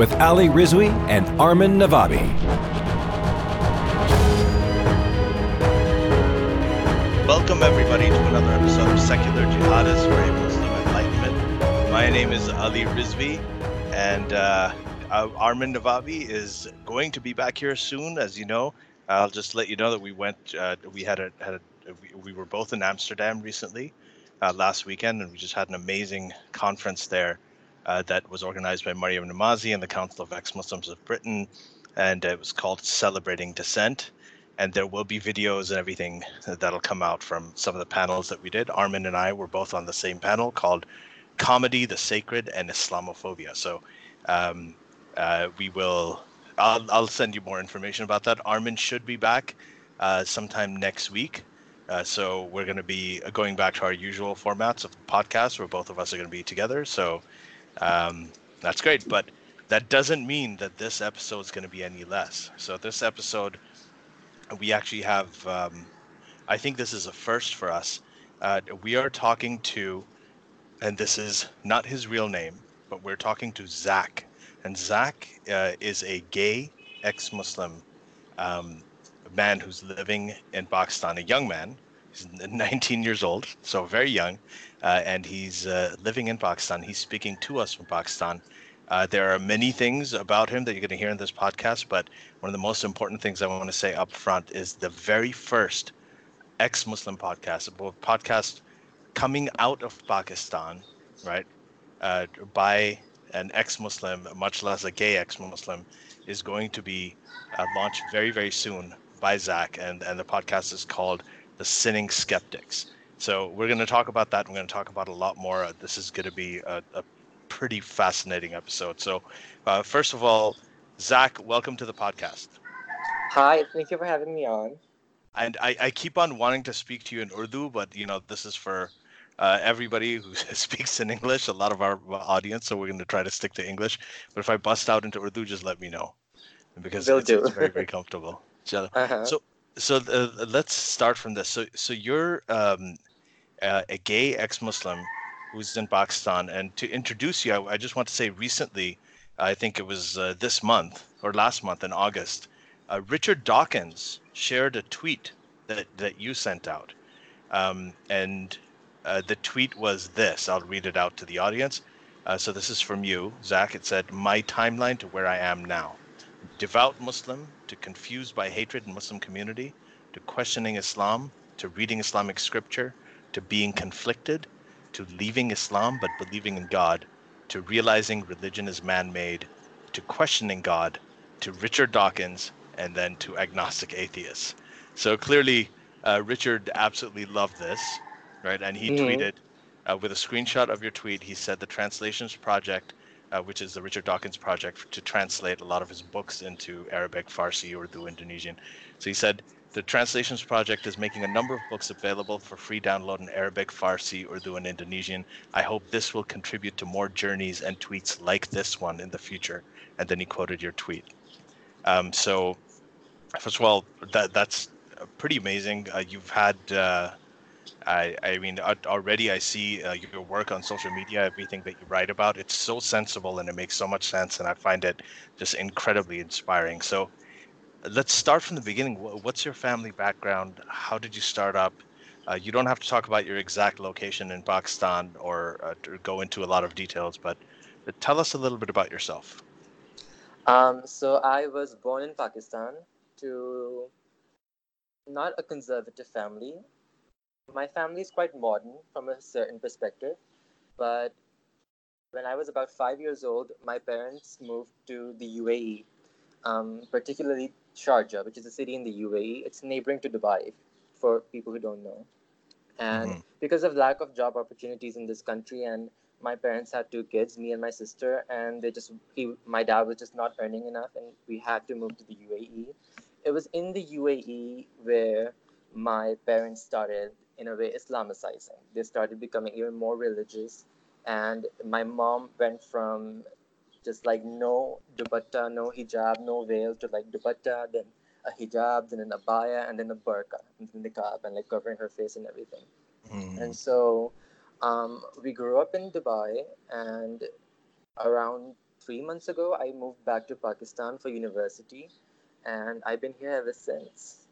with Ali Rizvi and Armin Navabi. Welcome, everybody, to another episode of Secular Jihadists for a Muslim Enlightenment. My name is Ali Rizvi, and uh, uh, Armin Navabi is going to be back here soon. As you know, I'll just let you know that we went, uh, we had a, had a we, we were both in Amsterdam recently, uh, last weekend, and we just had an amazing conference there uh, that was organized by Maryam Namazie and the Council of Ex-Muslims of Britain, and it was called Celebrating Dissent. And there will be videos and everything that'll come out from some of the panels that we did. Armin and I were both on the same panel called "Comedy, the Sacred, and Islamophobia." So um, uh, we will. I'll, I'll send you more information about that. Armin should be back uh, sometime next week. Uh, so we're going to be going back to our usual formats of podcasts where both of us are going to be together. So um, that's great, but that doesn't mean that this episode is going to be any less. So this episode, we actually have. Um, I think this is a first for us. Uh, we are talking to, and this is not his real name, but we're talking to Zach, and Zach uh, is a gay ex-Muslim um, man who's living in Pakistan, a young man. He's 19 years old, so very young, uh, and he's uh, living in Pakistan. He's speaking to us from Pakistan. Uh, there are many things about him that you're going to hear in this podcast, but one of the most important things I want to say up front is the very first ex-Muslim podcast, a podcast coming out of Pakistan, right, uh, by an ex-Muslim, much less a gay ex-Muslim, is going to be uh, launched very, very soon by Zach, and and the podcast is called "The Sinning Skeptics." So we're going to talk about that. We're going to talk about a lot more. Uh, this is going to be a, a, pretty fascinating episode. So, uh, first of all, Zach, welcome to the podcast. Hi, thank you for having me on. And I, I keep on wanting to speak to you in Urdu, but you know this is for uh, everybody who speaks in English. A lot of our audience, so we're going to try to stick to English. But if I bust out into Urdu, just let me know, because it's, it's, very very comfortable. Uh-huh. So so uh, let's start from this. So so you're um, uh, a gay ex-Muslim who's in Pakistan, and to introduce you, I, I just want to say recently, I think it was uh, this month or last month in August, uh, Richard Dawkins shared a tweet that that you sent out, um, and uh, the tweet was this. I'll read it out to the audience. Uh, so this is from you, Zach. It said, "My timeline to where I am now." Devout Muslim to confused by hatred in Muslim community, to questioning Islam, to reading Islamic scripture, to being conflicted, to leaving Islam but believing in God, to realizing religion is man made, to questioning God, to Richard Dawkins, and then to agnostic atheists. So clearly, uh, Richard absolutely loved this, right? And he mm-hmm. tweeted uh, with a screenshot of your tweet, he said the Translations Project uh, which is the Richard Dawkins project to translate a lot of his books into Arabic, Farsi, Urdu, Indonesian. So he said the Translations Project is making a number of books available for free download in Arabic, Farsi, Urdu, and Indonesian. I hope this will contribute to more journeys and tweets like this one in the future. And then he quoted your tweet. Um, so, first of all, that that's pretty amazing. Uh, you've had uh, I, I mean, already I see uh, your work on social media, everything that you write about. It's so sensible and it makes so much sense, and I find it just incredibly inspiring. So, let's start from the beginning. What's your family background? How did you start up? Uh, you don't have to talk about your exact location in Pakistan or, uh, go into a lot of details, but tell us a little bit about yourself. Um, so I was born in Pakistan to not a conservative family my family is quite modern from a certain perspective, but when I was about five years old, my parents moved to the UAE, um, particularly Sharjah, which is a city in the UAE. It's neighboring to Dubai, for people who don't know. And mm-hmm. because of lack of job opportunities in this country and my parents had two kids, me and my sister, and they just he, my dad was just not earning enough, and we had to move to the UAE. It was in the UAE where my parents started, in a way, Islamicizing. They started becoming even more religious, and my mom went from just like no dupatta, no hijab, no veil to like dupatta, then a hijab, then an abaya, and then a burqa, and then niqab, and like covering her face and everything. Mm. And so um, we grew up in Dubai, and around three months ago, I moved back to Pakistan for university, and I've been here ever since.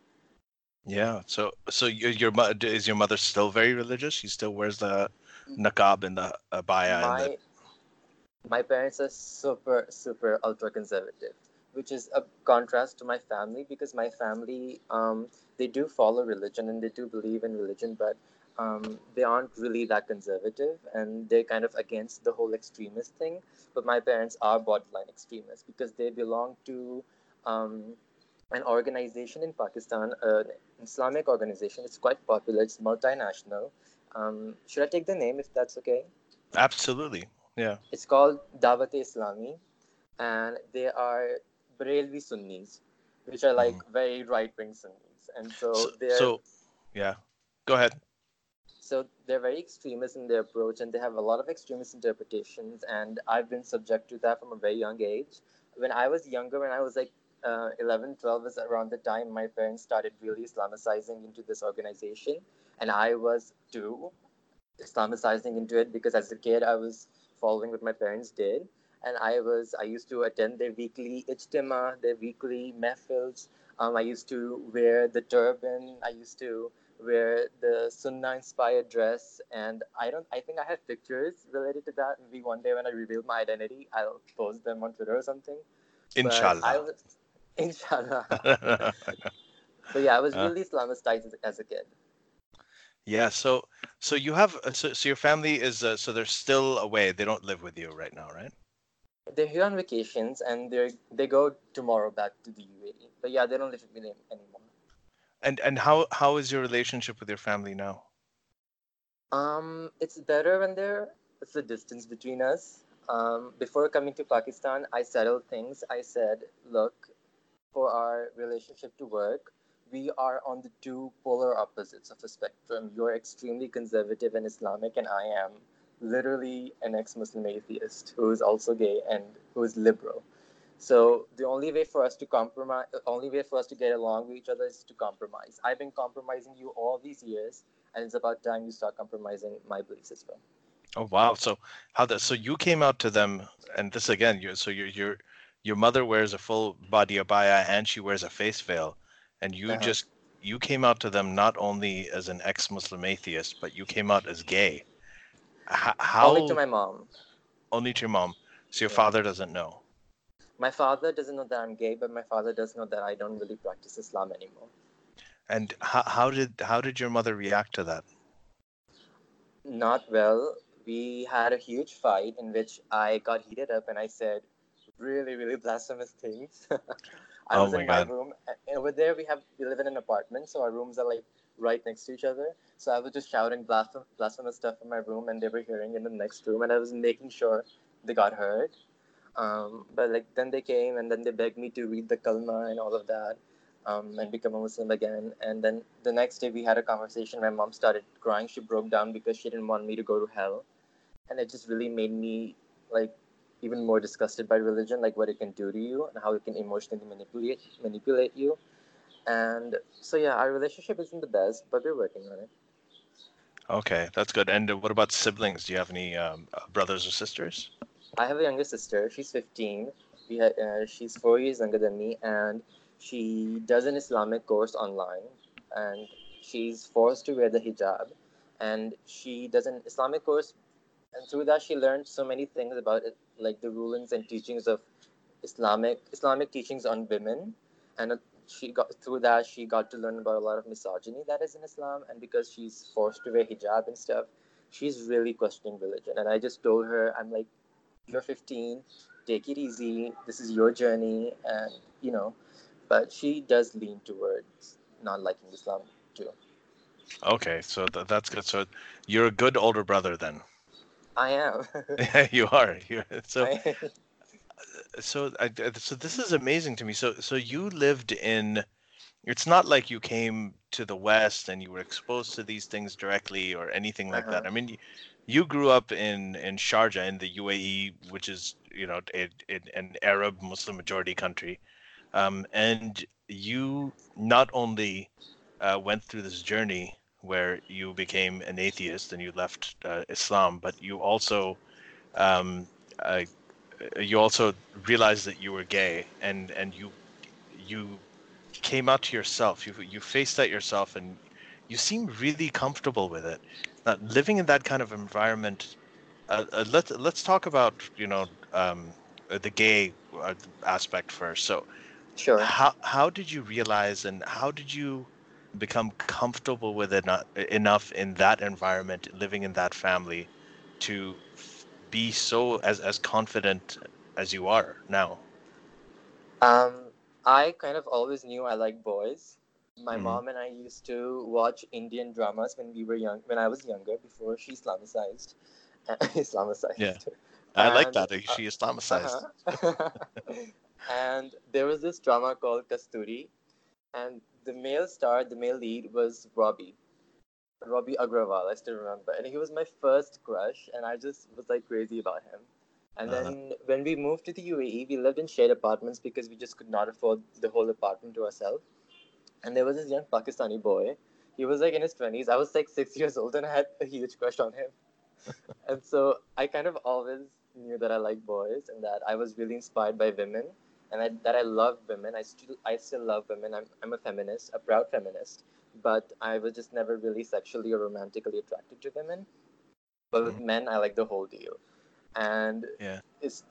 Yeah. So so your your mo- is your mother still very religious? She still wears the niqab and the abaya and the my my parents are super super ultra conservative which is a contrast to my family because my family um, they do follow religion and they do believe in religion but um, they aren't really that conservative and they're kind of against the whole extremist thing but my parents are borderline extremists because they belong to um, an organization in pakistan an islamic organization it's quite popular it's multinational um, should i take the name if that's okay absolutely. Yeah. it's called Dawat Islami, and they are Barelvi Sunnis, which are like very right wing Sunnis, and so, So, they're so yeah. Go ahead. so they're very extremist in their approach, and they have a lot of extremist interpretations. And I've been subject to that from a very young age. When I was younger, when I was like uh, 11, 12 is around the time my parents started really Islamicizing into this organization, and I was too Islamicizing into it because as a kid I was following what my parents did, and I was I used to attend their weekly ijtima, their weekly mehfils. Um, I used to wear the turban. I used to wear the Sunnah inspired dress, and I don't. I think I have pictures related to that. Maybe one day when I reveal my identity, I'll post them on Twitter or something. But I Inshallah. was, inshallah. but yeah, I was Uh. really Islamicized as, as a kid. yeah. So so you have uh, so, so your family is uh, so they're still away. They don't live with you right now, right? They're here on vacations, and they they go tomorrow back to the UAE. But yeah, they don't live with me anymore. And and how how is your relationship with your family now? Um, it's better when there it's a distance between us. Um, before coming to Pakistan, I settled things. I said, look, for our relationship to work, we are on the two polar opposites of a spectrum. You're extremely conservative and Islamic, and I am literally an ex-Muslim atheist who is also gay and who is liberal. So the only way for us to compromise, the only way for us to get along with each other is to compromise. I've been compromising you all these years, and it's about time you start compromising my beliefs as well. Oh wow! So how that? So you came out to them, and this again, you so your your your mother wears a full body abaya and she wears a face veil, and you Uh-huh. just you came out to them not only as an ex-Muslim atheist, but you came out as gay. H- how Only to my mom. only to your mom, so your Yeah. father doesn't know. My father doesn't know that I'm gay, but my father does know that I don't really practice Islam anymore. And how, how did how did your mother react to that? Not well. We had a huge fight in which I got heated up and I said really, really blasphemous things. I Oh was in my God. room. and Over there, we have we live in an apartment, so our rooms are like right next to each other. So I was just shouting blasphem- blasphemous stuff in my room, and they were hearing in the next room, and I was making sure they got heard. Um, but like then they came and then they begged me to read the kalma and all of that, um, and become a Muslim again. And then the next day we had a conversation. My mom started crying. She broke down because she didn't want me to go to hell, and it just really made me like even more disgusted by religion, like what it can do to you and how it can emotionally manipulate manipulate you. And so yeah, our relationship isn't the best, but we're working on it. Okay, that's good. And what about siblings? Do you have any um, uh, brothers or sisters? I have a younger sister. She's 15. We ha- uh, she's four years younger than me, and she does an Islamic course online, and she's forced to wear the hijab, and she does an Islamic course, and through that she learned so many things about it, like the rulings and teachings of Islamic Islamic teachings on women, and she got through that she got to learn about a lot of misogyny that is in Islam, and because she's forced to wear hijab and stuff, she's really questioning religion. And I just told her, I'm like you're 15 take it easy this is your journey and you know but she does lean towards not liking islam too Okay, so th- that's good. So you're a good older brother then. I am. Yeah, you are. You so so I, so this is amazing to me. So so you lived in. It's not like you came to the West and you were exposed to these things directly or anything like that. Uh-huh. I mean, you, you grew up in in Sharjah in the UAE, which is you know a, a, an Arab Muslim majority country, um, and you not only uh, went through this journey where you became an atheist and you left uh, Islam, but you also um, uh, you also realized that you were gay and and you you came out to yourself. You you faced that yourself and you seem really comfortable with it. Now, living in that kind of environment uh, uh, let's let's talk about you know um, the gay uh, aspect first. So sure. how how did you realize and how did you become comfortable with it not, enough in that environment living in that family to be so as as confident as you are now Um, I kind of always knew I like boys. My Mhm. mom and I used to watch Indian dramas when we were young, when I was younger, before she Islamicized. Islamicized. Yeah. i like And, that uh, she islamicized Uh-huh. and there was this drama called Kasturi, and the male star, the male lead, was Robbie. Robbie Agrawal, I still remember. And he was my first crush, and I just was like crazy about him. And Uh-huh. then when we moved to the UAE, we lived in shared apartments because we just could not afford the whole apartment to ourselves. And there was this young Pakistani boy. He was like in his 20s. I was like six years old, and I had a huge crush on him. and so I kind of always knew that I liked boys and that I was really inspired by women and I, that I love women. I still I still love women. I'm, I'm a feminist, a proud feminist, but I was just never really sexually or romantically attracted to women. But with men, I like the whole deal, and Yeah. it's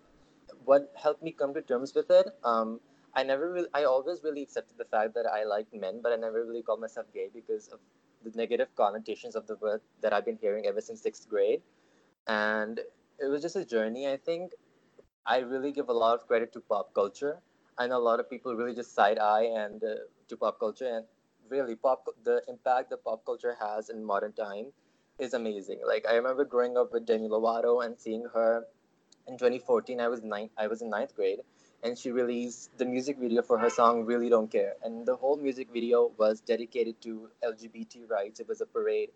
what helped me come to terms with it. Um, I never really, I always really accepted the fact that I liked men, but I never really called myself gay because of the negative connotations of the word that I've been hearing ever since sixth grade. And it was just a journey. I think I really give a lot of credit to pop culture. I know a lot of people really just side eye and uh, to pop culture, and really pop the impact that pop culture has in modern time is amazing. Like I remember growing up with Demi Lovato and seeing her in 2014. I was nine. I was in ninth grade, and she released the music video for her song "Really Don't Care," and the whole music video was dedicated to LGBT rights. It was a parade,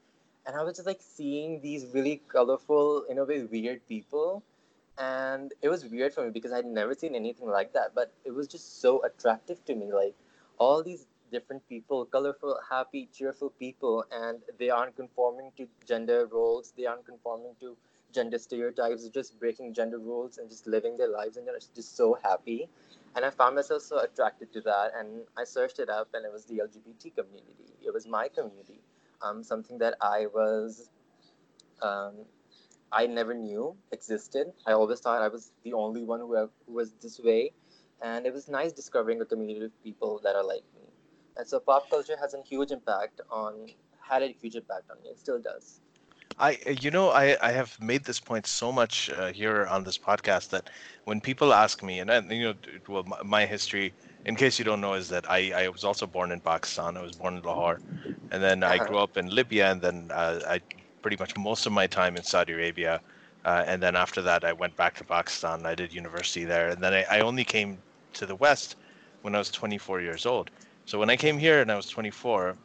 and I was just like seeing these really colorful, in a way, weird people and it was weird for me because I'd never seen anything like that. But it was just so attractive to me, like all these different people, colorful, happy, cheerful people, and they aren't conforming to gender roles. They aren't conforming to gender stereotypes. They're just breaking gender rules and just living their lives, and they're just so happy. And I found myself so attracted to that, and I searched it up, and it was the LGBT community. It was my community, um, something that I was um, I never knew existed. I always thought I was the only one who, who was this way. And it was nice discovering a community of people that are like me. And so pop culture has a huge impact on, had a huge impact on me. It still does. I, you know, I, I have made this point so much uh, here on this podcast that when people ask me, and, I, you know, well, my, my history, in case you don't know, is that I, I was also born in Pakistan. I was born in Lahore, and then I Uh-huh. grew up in Libya, and then uh, I pretty much most of my time in Saudi Arabia, uh, and then after that I went back to Pakistan. I did university there, and then I, I only came to the West when I was 24 years old. So when I came here and I was 24,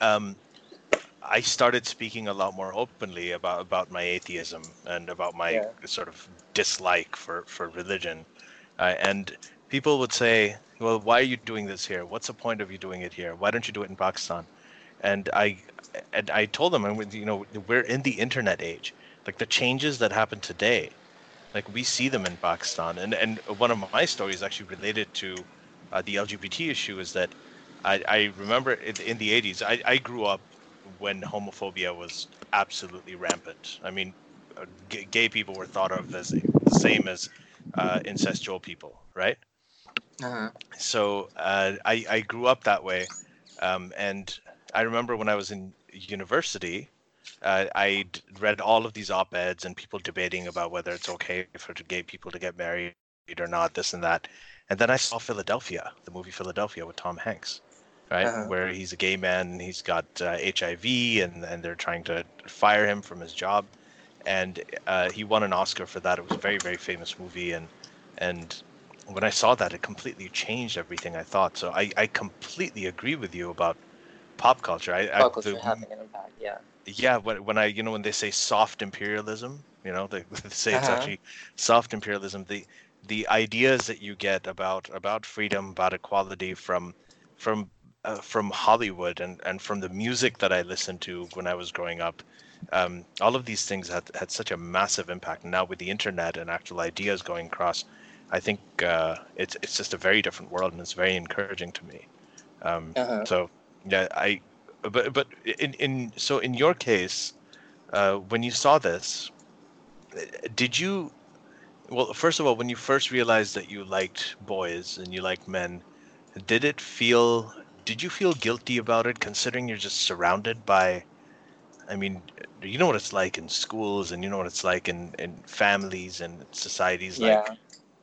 um, I started speaking a lot more openly about about my atheism and about my Yeah. sort of dislike for for religion, uh, and people would say, "Well, why are you doing this here? What's the point of you doing it here? Why don't you do it in Pakistan?" And I and I told them, I mean, you know, we're in the internet age. Like the changes that happen today, like we see them in Pakistan. And and one of my stories actually related to uh, the LGBT issue is that I, I remember in, in the 80s, I, I grew up when homophobia was absolutely rampant. I mean, uh, g- gay people were thought of as the same as uh, incestual people, right? Uh-huh. so uh, I, I grew up that way um, and i remember when i was in university uh, i read all of these op-eds and people debating about whether it's okay for gay people to get married or not this and that and then i saw philadelphia the movie philadelphia with tom hanks right Uh-huh. where he's a gay man and he's got uh, hiv and, and they're trying to fire him from his job and uh, he won an Oscar for that. It was a very very famous movie, and and when I saw that, it completely changed everything I thought. So I, I completely agree with you about pop culture. I, Pop I, the- having an impact. Yeah. yeah, when, when I you know when they say soft imperialism, you know they, they say it's Uh-huh. actually soft imperialism. The the ideas that you get about about freedom, about equality from from uh, from Hollywood and and from the music that I listened to when I was growing up, um, all of these things had had such a massive impact. And now with the internet and actual ideas going across, I think uh, it's it's just a very different world, and it's very encouraging to me. Um, Uh-huh. so yeah, I but but in in so in your case, uh, when you saw this, did you? Well, first of all, when you first realized that you liked boys and you liked men, did it feel? Did you feel guilty about it, considering you're just surrounded by? I mean, you know what it's like in schools, and you know what it's like in in families and societies like Yeah.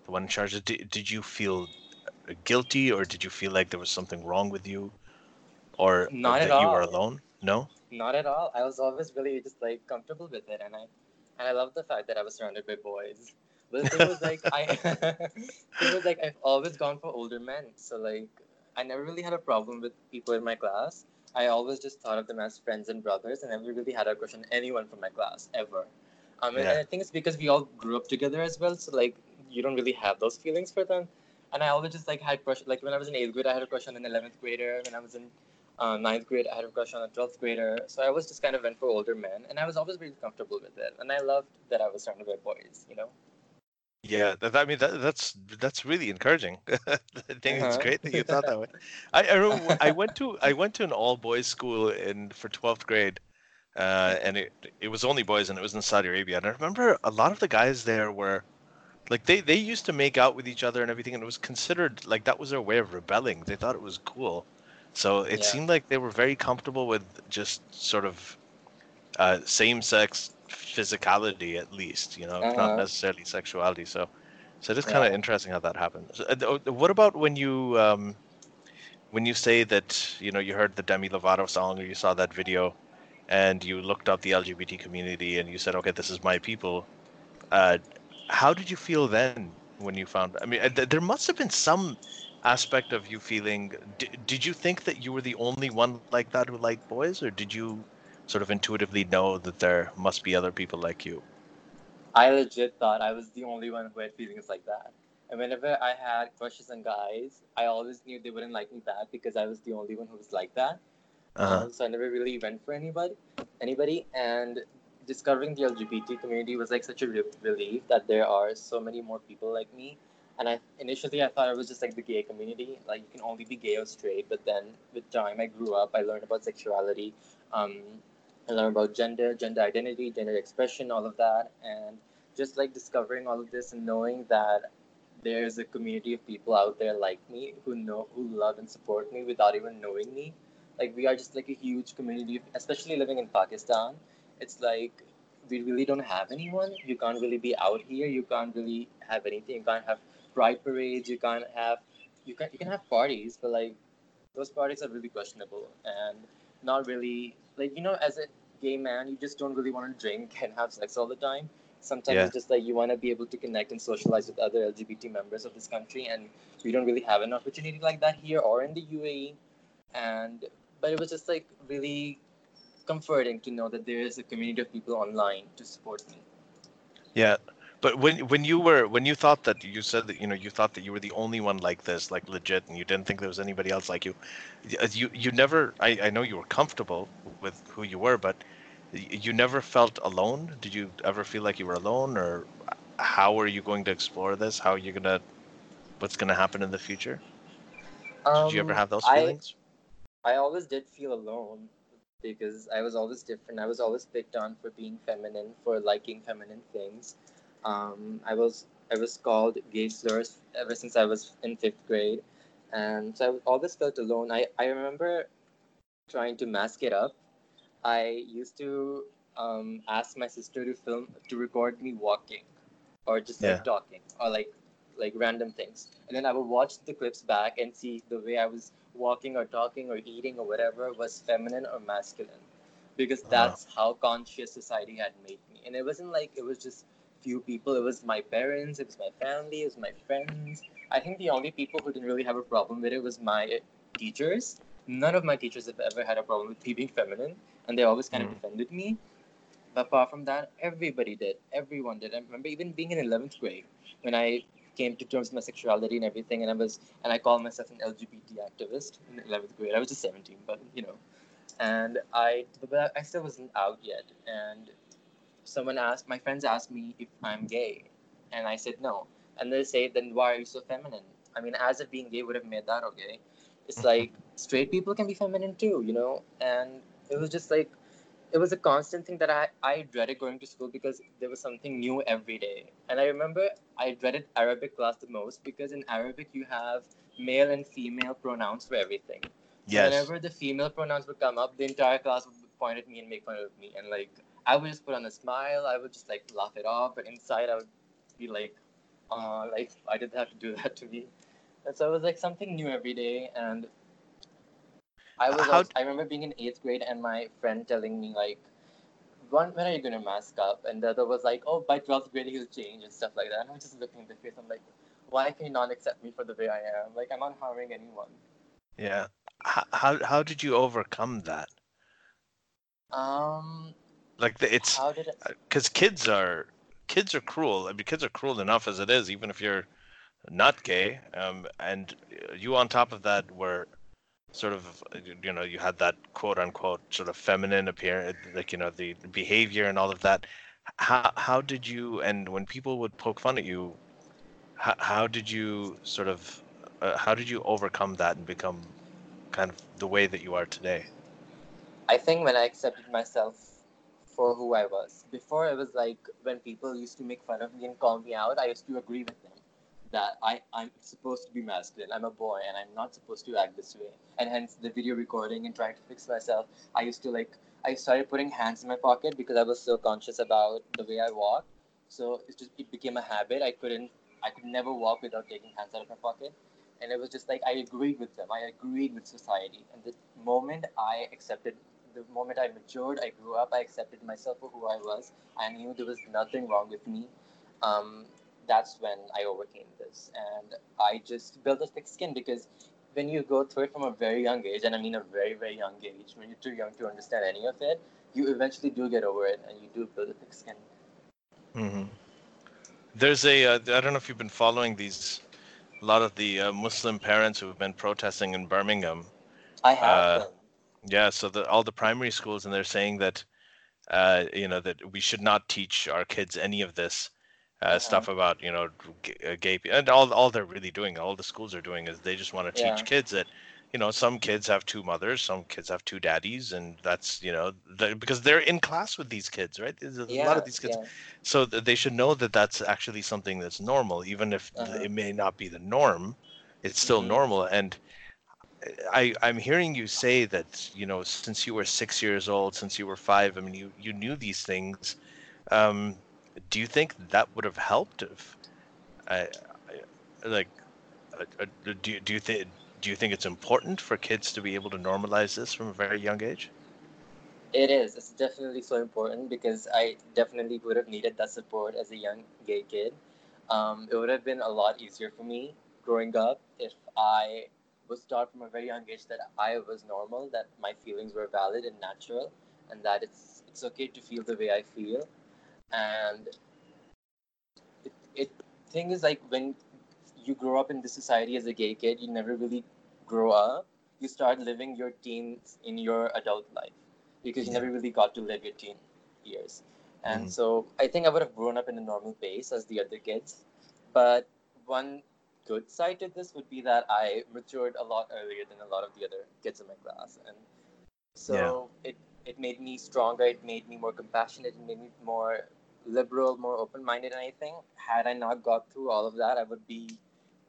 the one in Sharjah. Did, did you feel guilty, or did you feel like there was something wrong with you, or, Not at that you were alone? No. Not at all. I was always really just like comfortable with it, and I and I love the fact that I was surrounded by boys. But the thing was like I, it was like I've always gone for older men, so like I never really had a problem with people in my class. I always just thought of them as friends and brothers, and never really had a crush on anyone from my class ever. Um, Yeah. and I think it's because we all grew up together as well, so like you don't really have those feelings for them. And I always just like had crush. Like when I was in eighth grade, I had a crush on an eleventh grader. When I was in uh, ninth grade, I had a crush on a 12th grader. So I was just kind of went for older men, and I was always really comfortable with it. And I loved that I was surrounded by boys, you know? Yeah, that, I mean that, that's that's really encouraging. I think it's Uh-huh. great that you thought that way. I I, remember I went to I went to an all boys school in for twelfth grade, uh, and it it was only boys and it was in Saudi Arabia. And I remember a lot of the guys there were, like they they used to make out with each other and everything, and it was considered like that was their way of rebelling. They thought it was cool, so it Yeah. seemed like they were very comfortable with just sort of uh, same sex physicality at least, you know, not Uh-huh. necessarily sexuality. So, so it is kind of Yeah. interesting how that happens. Uh, What about when you um, when you say that you know you heard the Demi Lovato song or you saw that video, and you looked up the LGBT community and you said, okay, this is my people. Uh, how did you feel then when you found? I mean, uh, th- there must have been some aspect of you feeling. D- did you think that you were the only one like that who liked boys, or did you sort of intuitively know that there must be other people like you? I legit thought I was the only one who had feelings like that. And whenever I had crushes on guys, I always knew they wouldn't like me back because I was the only one who was like that. Uh-huh. Um, so I never really went for anybody, anybody. And discovering the LGBT community was like such a re- relief that there are so many more people like me. And I initially I thought it was just like the gay community, like you can only be gay or straight. But then with time, I grew up. I learned about sexuality. Um, I learned about gender, gender identity, gender expression, all of that, and just like discovering all of this and knowing that there's a community of people out there like me who know who love and support me without even knowing me like we are just like a huge community especially living in pakistan it's like we really don't have anyone you can't really be out here you can't really have anything you can't have pride parades you can't have you can you can have parties but like those parties are really questionable and not really like you know as a gay man you just don't really want to drink and have sex all the time. Sometimes Yeah. it's just like you want to be able to connect and socialize with other lgbt members of this country and we don't really have an opportunity like that here or in the uae and but it was just like really comforting to know that there is a community of people online to support me. Yeah, but when when you were when you thought that you said that you know you thought that you were the only one like this, like legit, and you didn't think there was anybody else like you, you you never. I I know you were comfortable with who you were, but you never felt alone. Did you ever feel like you were alone, or how are you going to explore this? How are you gonna? What's gonna happen in the future? Did you ever Um, have those I- feelings? I always did feel alone because I was always different. I was always picked on for being feminine, for liking feminine things. Um, I was I was called gay slurs ever since I was in fifth grade, and so I always felt alone. I, I remember trying to mask it up. I used to um, ask my sister to film to record me walking, or just Yeah. like talking, or like like random things, and then I would watch the clips back and see the way I was walking or talking or eating or whatever was feminine or masculine because that's how conscious society had made me and it wasn't like it was just few people. It was my parents, it was my family, it was my friends. I think the only people who didn't really have a problem with it was my teachers. None of my teachers have ever had a problem with me being feminine, and they always kind of Mm. defended me. But apart from that, everybody did. Everyone did. I remember even being in eleventh grade when I came to terms with my sexuality and everything, and I was and I called myself an LGBT activist in eleventh grade. I was just seventeen, but you know, and I but I still wasn't out yet. And someone asked, my friends asked me if I'm gay, and I said no. And they say, then why are you so feminine? I mean, as if being gay would have made that okay. It's mm-hmm. like straight people can be feminine too, you know. And it was just like it was a constant thing that I, I dreaded going to school because there was something new every day. And I remember I dreaded Arabic class the most because in Arabic you have male and female pronouns for everything. So Yes. Whenever the female pronouns would come up, the entire class would point at me and make fun of me. And like I would just put on a smile, I would just like laugh it off, but inside I would be like, uh, like why did they have to do that to me? And so it was like something new every day and I was also, I remember being in eighth grade and my friend telling me like one when are you gonna mask up? And the other was like, Oh, by twelfth grade he'll change and stuff like that. And I'm just looking at the face, I'm like, why can you not accept me for the way I am? Like I'm not harming anyone. Yeah. How, how how did you overcome that? Um Like the, it's how did it because kids are kids are cruel. I mean, kids are cruel enough as it is, even if you're not gay. Um, and you on top of that were sort of you know you had that quote unquote sort of feminine appearance, like you know the behavior and all of that. How how did you and when people would poke fun at you, how how did you sort of uh, how did you overcome that and become kind of the way that you are today? I think when I accepted myself for who I was. Before I was like when people used to make fun of me and call me out, I used to agree with them that I, I'm supposed to be masculine. I'm a boy and I'm not supposed to act this way. And hence the video recording and trying to fix myself. I used to like I started putting hands in my pocket because I was so conscious about the way I walk. So it just it became a habit. I couldn't I could never walk without taking hands out of my pocket. And it was just like I agreed with them. I agreed with society. And the moment I accepted the moment I matured, I grew up, I accepted myself for who I was. I knew there was nothing wrong with me. Um, that's when I overcame this. And I just built a thick skin because when you go through it from a very young age, and I mean a very, very young age, when you're too young to understand any of it, you eventually do get over it and you do build a thick skin. hmm There's a uh, I don't know if you've been following these a lot of the uh, Muslim parents who have been protesting in Birmingham. I have Uh. Yeah, so the, all the primary schools and they're saying that uh, you know that we should not teach our kids any of this uh, Uh-huh. stuff about you know g- uh, gay pe- and all all they're really doing all the schools are doing is they just want to teach Yeah. kids that you know some kids have two mothers some kids have two daddies and that's you know the, because they're in class with these kids right there's a Yeah, lot of these kids yeah. so th- they should know that that's actually something that's normal even if Uh-huh. it may not be the norm it's still Mhm. normal and I, I'm hearing you say that you know since you were six years old, since you were five, I mean you, you knew these things. Um, do you think that would have helped if, I, I, like, uh, uh, do you- do you think do you think it's important for kids to be able to normalize this from a very young age? It is. It's definitely so important because I definitely would have needed that support as a young gay kid. Um, it would have been a lot easier for me growing up if I was taught from a very young age that I was normal, that my feelings were valid and natural, and that it's it's okay to feel the way I feel. And it, it thing is like when you grow up in this society as a gay kid, you never really grow up. You start living your teens in your adult life because you never really got to live your teen years. And Mhm. so I think I would have grown up in a normal pace as the other kids. But one good side to this would be that I matured a lot earlier than a lot of the other kids in my class. And so it, it made me stronger, it made me more compassionate, it made me more liberal, more open minded. And I think had I not got through all of that, I would be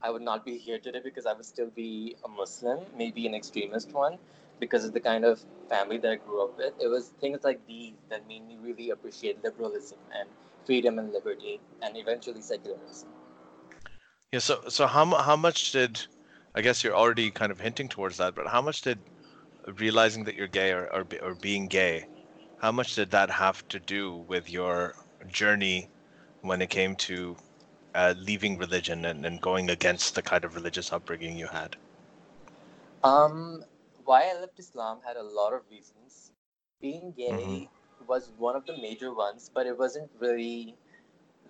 I would not be here today because I would still be a Muslim, maybe an extremist one, because of the kind of family that I grew up with. It was things like these that made me really appreciate liberalism and freedom and liberty, and eventually secularism. Yeah. So so how how much did I guess you're already kind of hinting towards that, but how much did realizing that you're gay or or, or being gay, how much did that have to do with your journey when it came to uh, leaving religion and, and going against the kind of religious upbringing you had? Um, why I left Islam had a lot of reasons. Being gay Mhm. was one of the major ones, but it wasn't really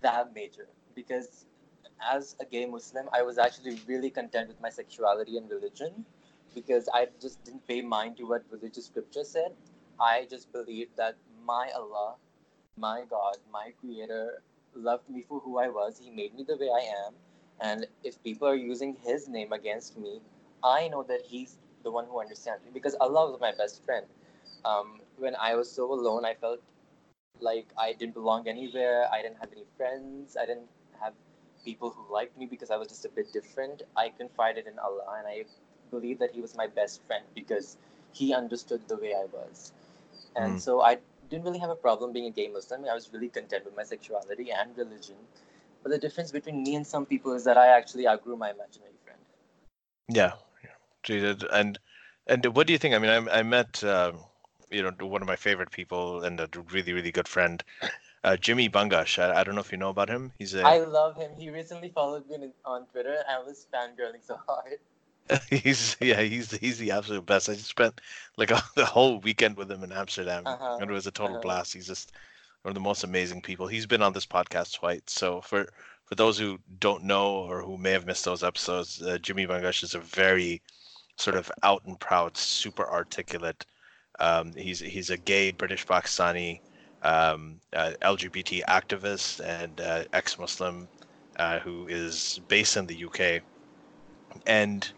that major because as a gay Muslim, I was actually really content with my sexuality and religion because I just didn't pay mind to what religious scripture said. I just believed that my Allah, my God, my Creator loved me for who I was. He made me the way I am. And if people are using His name against me, I know that He's the one who understands me because Allah was my best friend. Um, when I was so alone, I felt like I didn't belong anywhere. I didn't have any friends. I didn't have people who liked me because I was just a bit different. I confided in Allah and I believed that He was my best friend because He understood the way I was. And Mm. so I didn't really have a problem being a gay Muslim. I was really content with my sexuality and religion. But the difference between me and some people is that I actually outgrew my imaginary friend. Yeah, yeah. And and what do you think? I mean, I I met um, you know one of my favorite people and a really really good friend, uh, Jimmy Bangash. I, I don't know if you know about him. He's a I love him. He recently followed me on- Twitter. I was fangirling so hard. he's yeah he's the, he's the absolute best. I just spent like a, the whole weekend with him in Amsterdam, Uh-huh, and it was a total uh-huh. blast. He's just one of the most amazing people. He's been on this podcast twice. So for for those who don't know or who may have missed those episodes, uh, Jimmy Bangash is a very sort of out and proud, super articulate. Um, he's he's a gay British Pakistani um, uh, LGBT activist and uh, ex-Muslim uh, who is based in the UK, and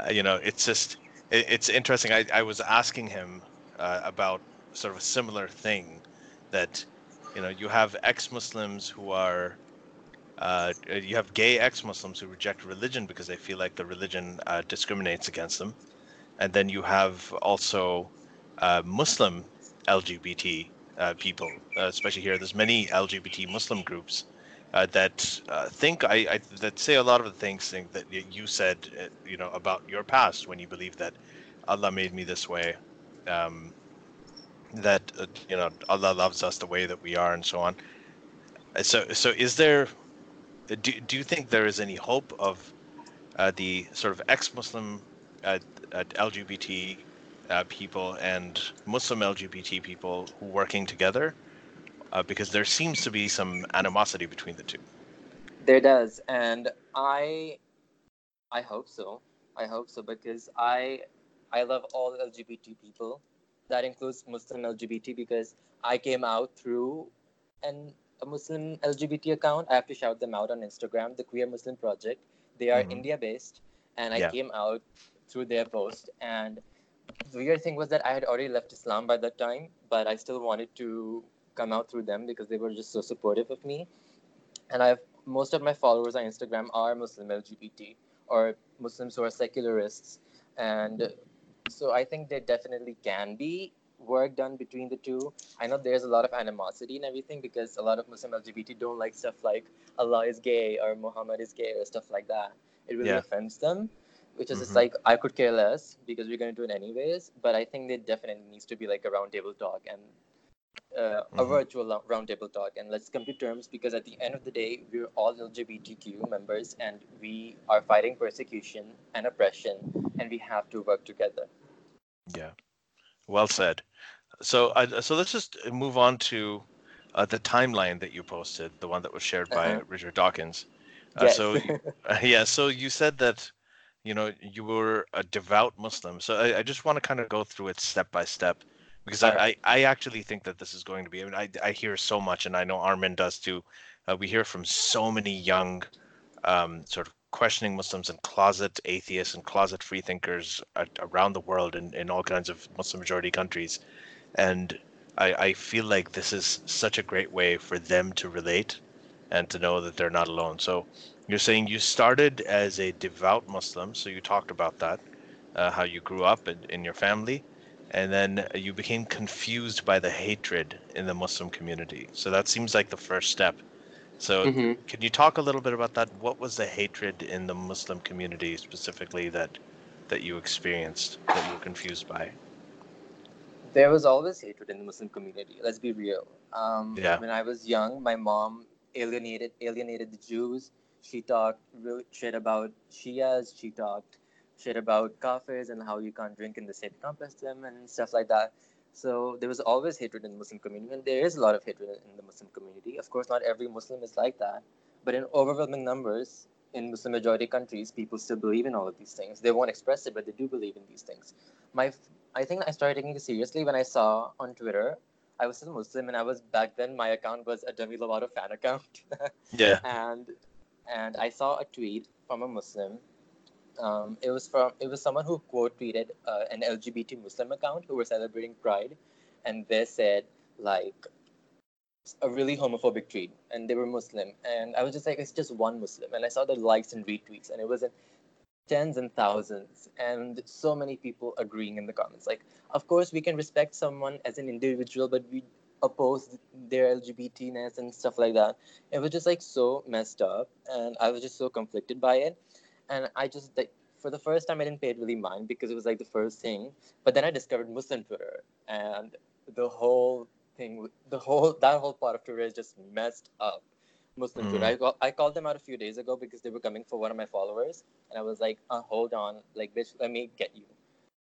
uh, you know it's just it, it's interesting. I, I was asking him uh, about sort of a similar thing that you know you have ex-Muslims who are uh, you have gay ex-Muslims who reject religion because they feel like the religion discriminates against them, and then you have also Muslim LGBT uh, people, uh, especially here. There's many LGBT Muslim groups uh, that uh, think I, I that say a lot of the things that you said, uh, you know, about your past when you believe that Allah made me this way, um, that uh, you know Allah loves us the way that we are, and so on. So, so is there? Do, do you think there is any hope of the sort of ex-Muslim LGBT uh, people and Muslim LGBT people working together? Uh, because there seems to be some animosity between the two. There does, and I, I hope so. I hope so because I, I love all LGBT people. That includes Muslim LGBT because I came out through an a Muslim LGBT account. I have to shout them out on Instagram, the Queer Muslim Project. They are Mhm. India based, and I Yeah. came out through their post. And weird thing was that I had already left Islam by that time, but I still wanted to come out through them because they were just so supportive of me. And I've most of my followers on Instagram are Muslim LGBT or Muslims who are secularists, and so I think there definitely can be work done between the two. I know there's a lot of animosity and everything because a lot of Muslim LGBT don't like stuff like Allah is gay or Muhammad is gay or stuff like that. It really Yeah. offends them, which is just Mhm. like I could care less because we're gonna do it anyways. But I think there definitely needs to be like a roundtable talk and uh, a Mhm. virtual roundtable talk and let's come to terms because at the end of the day we're all lgbtq members and we are fighting persecution and oppression and we have to work together Yeah, well said. So, uh, so let's just move on to uh, the timeline that you posted, the one that was shared by Uh-huh. Richard Dawkins. Uh, yes So, uh, yeah, so you said that, you know, you were a devout Muslim. So I, I just want to kind of go through it step by step, because I. I, I actually think that this is going to be. I mean, I, I hear so much, and I know Armin does too. Uh, we hear from so many young, um, sort of questioning Muslims and closet atheists and closet freethinkers a- around the world in, in all kinds of Muslim majority countries. And I, I feel like this is such a great way for them to relate and to know that they're not alone. So you're saying you started as a devout Muslim, so you talked about that, uh, how you grew up in, in your family, and then you became confused by the hatred in the Muslim community. So that seems like the first step. So Mhm. can you talk a little bit about that? What was the hatred in the Muslim community specifically that that you experienced that you were confused by? there was always hatred in the muslim community let's be real Um, Yeah. When I was young, my mom alienated alienated the Jews. She talked real shit about Shias. She talked shit about Kafirs and how you can't drink in the same cup as them and stuff like that. So there was always hatred in the Muslim community, and there is a lot of hatred in the Muslim community. Of course, not every Muslim is like that, but in overwhelming numbers in Muslim majority countries, people still believe in all of these things. They won't express it, but they do believe in these things. My, I think I started taking it seriously when I saw on Twitter. I was still Muslim, and I was back then. My account was a Demi Lovato fan account, Yeah. and and I saw a tweet from a Muslim. Um, it was from it was someone who quote tweeted uh, an LGBT Muslim account who were celebrating Pride, and they said like a really homophobic tweet, and they were Muslim, and I was just like, it's just one Muslim, and I saw the likes and retweets, and it was in tens and thousands, and so many people agreeing in the comments. Like, of course, we can respect someone as an individual, but we oppose their LGBTness and stuff like that. It was just like so messed up, and I was just so conflicted by it, and I just like for the first time I didn't pay it really mind because it was like the first thing, but then I discovered Muslim Twitter, and the whole thing, the whole that whole part of Twitter is just messed up. Muslim Mm. Twitter. I, call, I called them out a few days ago because they were coming for one of my followers, and I was like, uh, "Hold on, like, bitch, let me get you."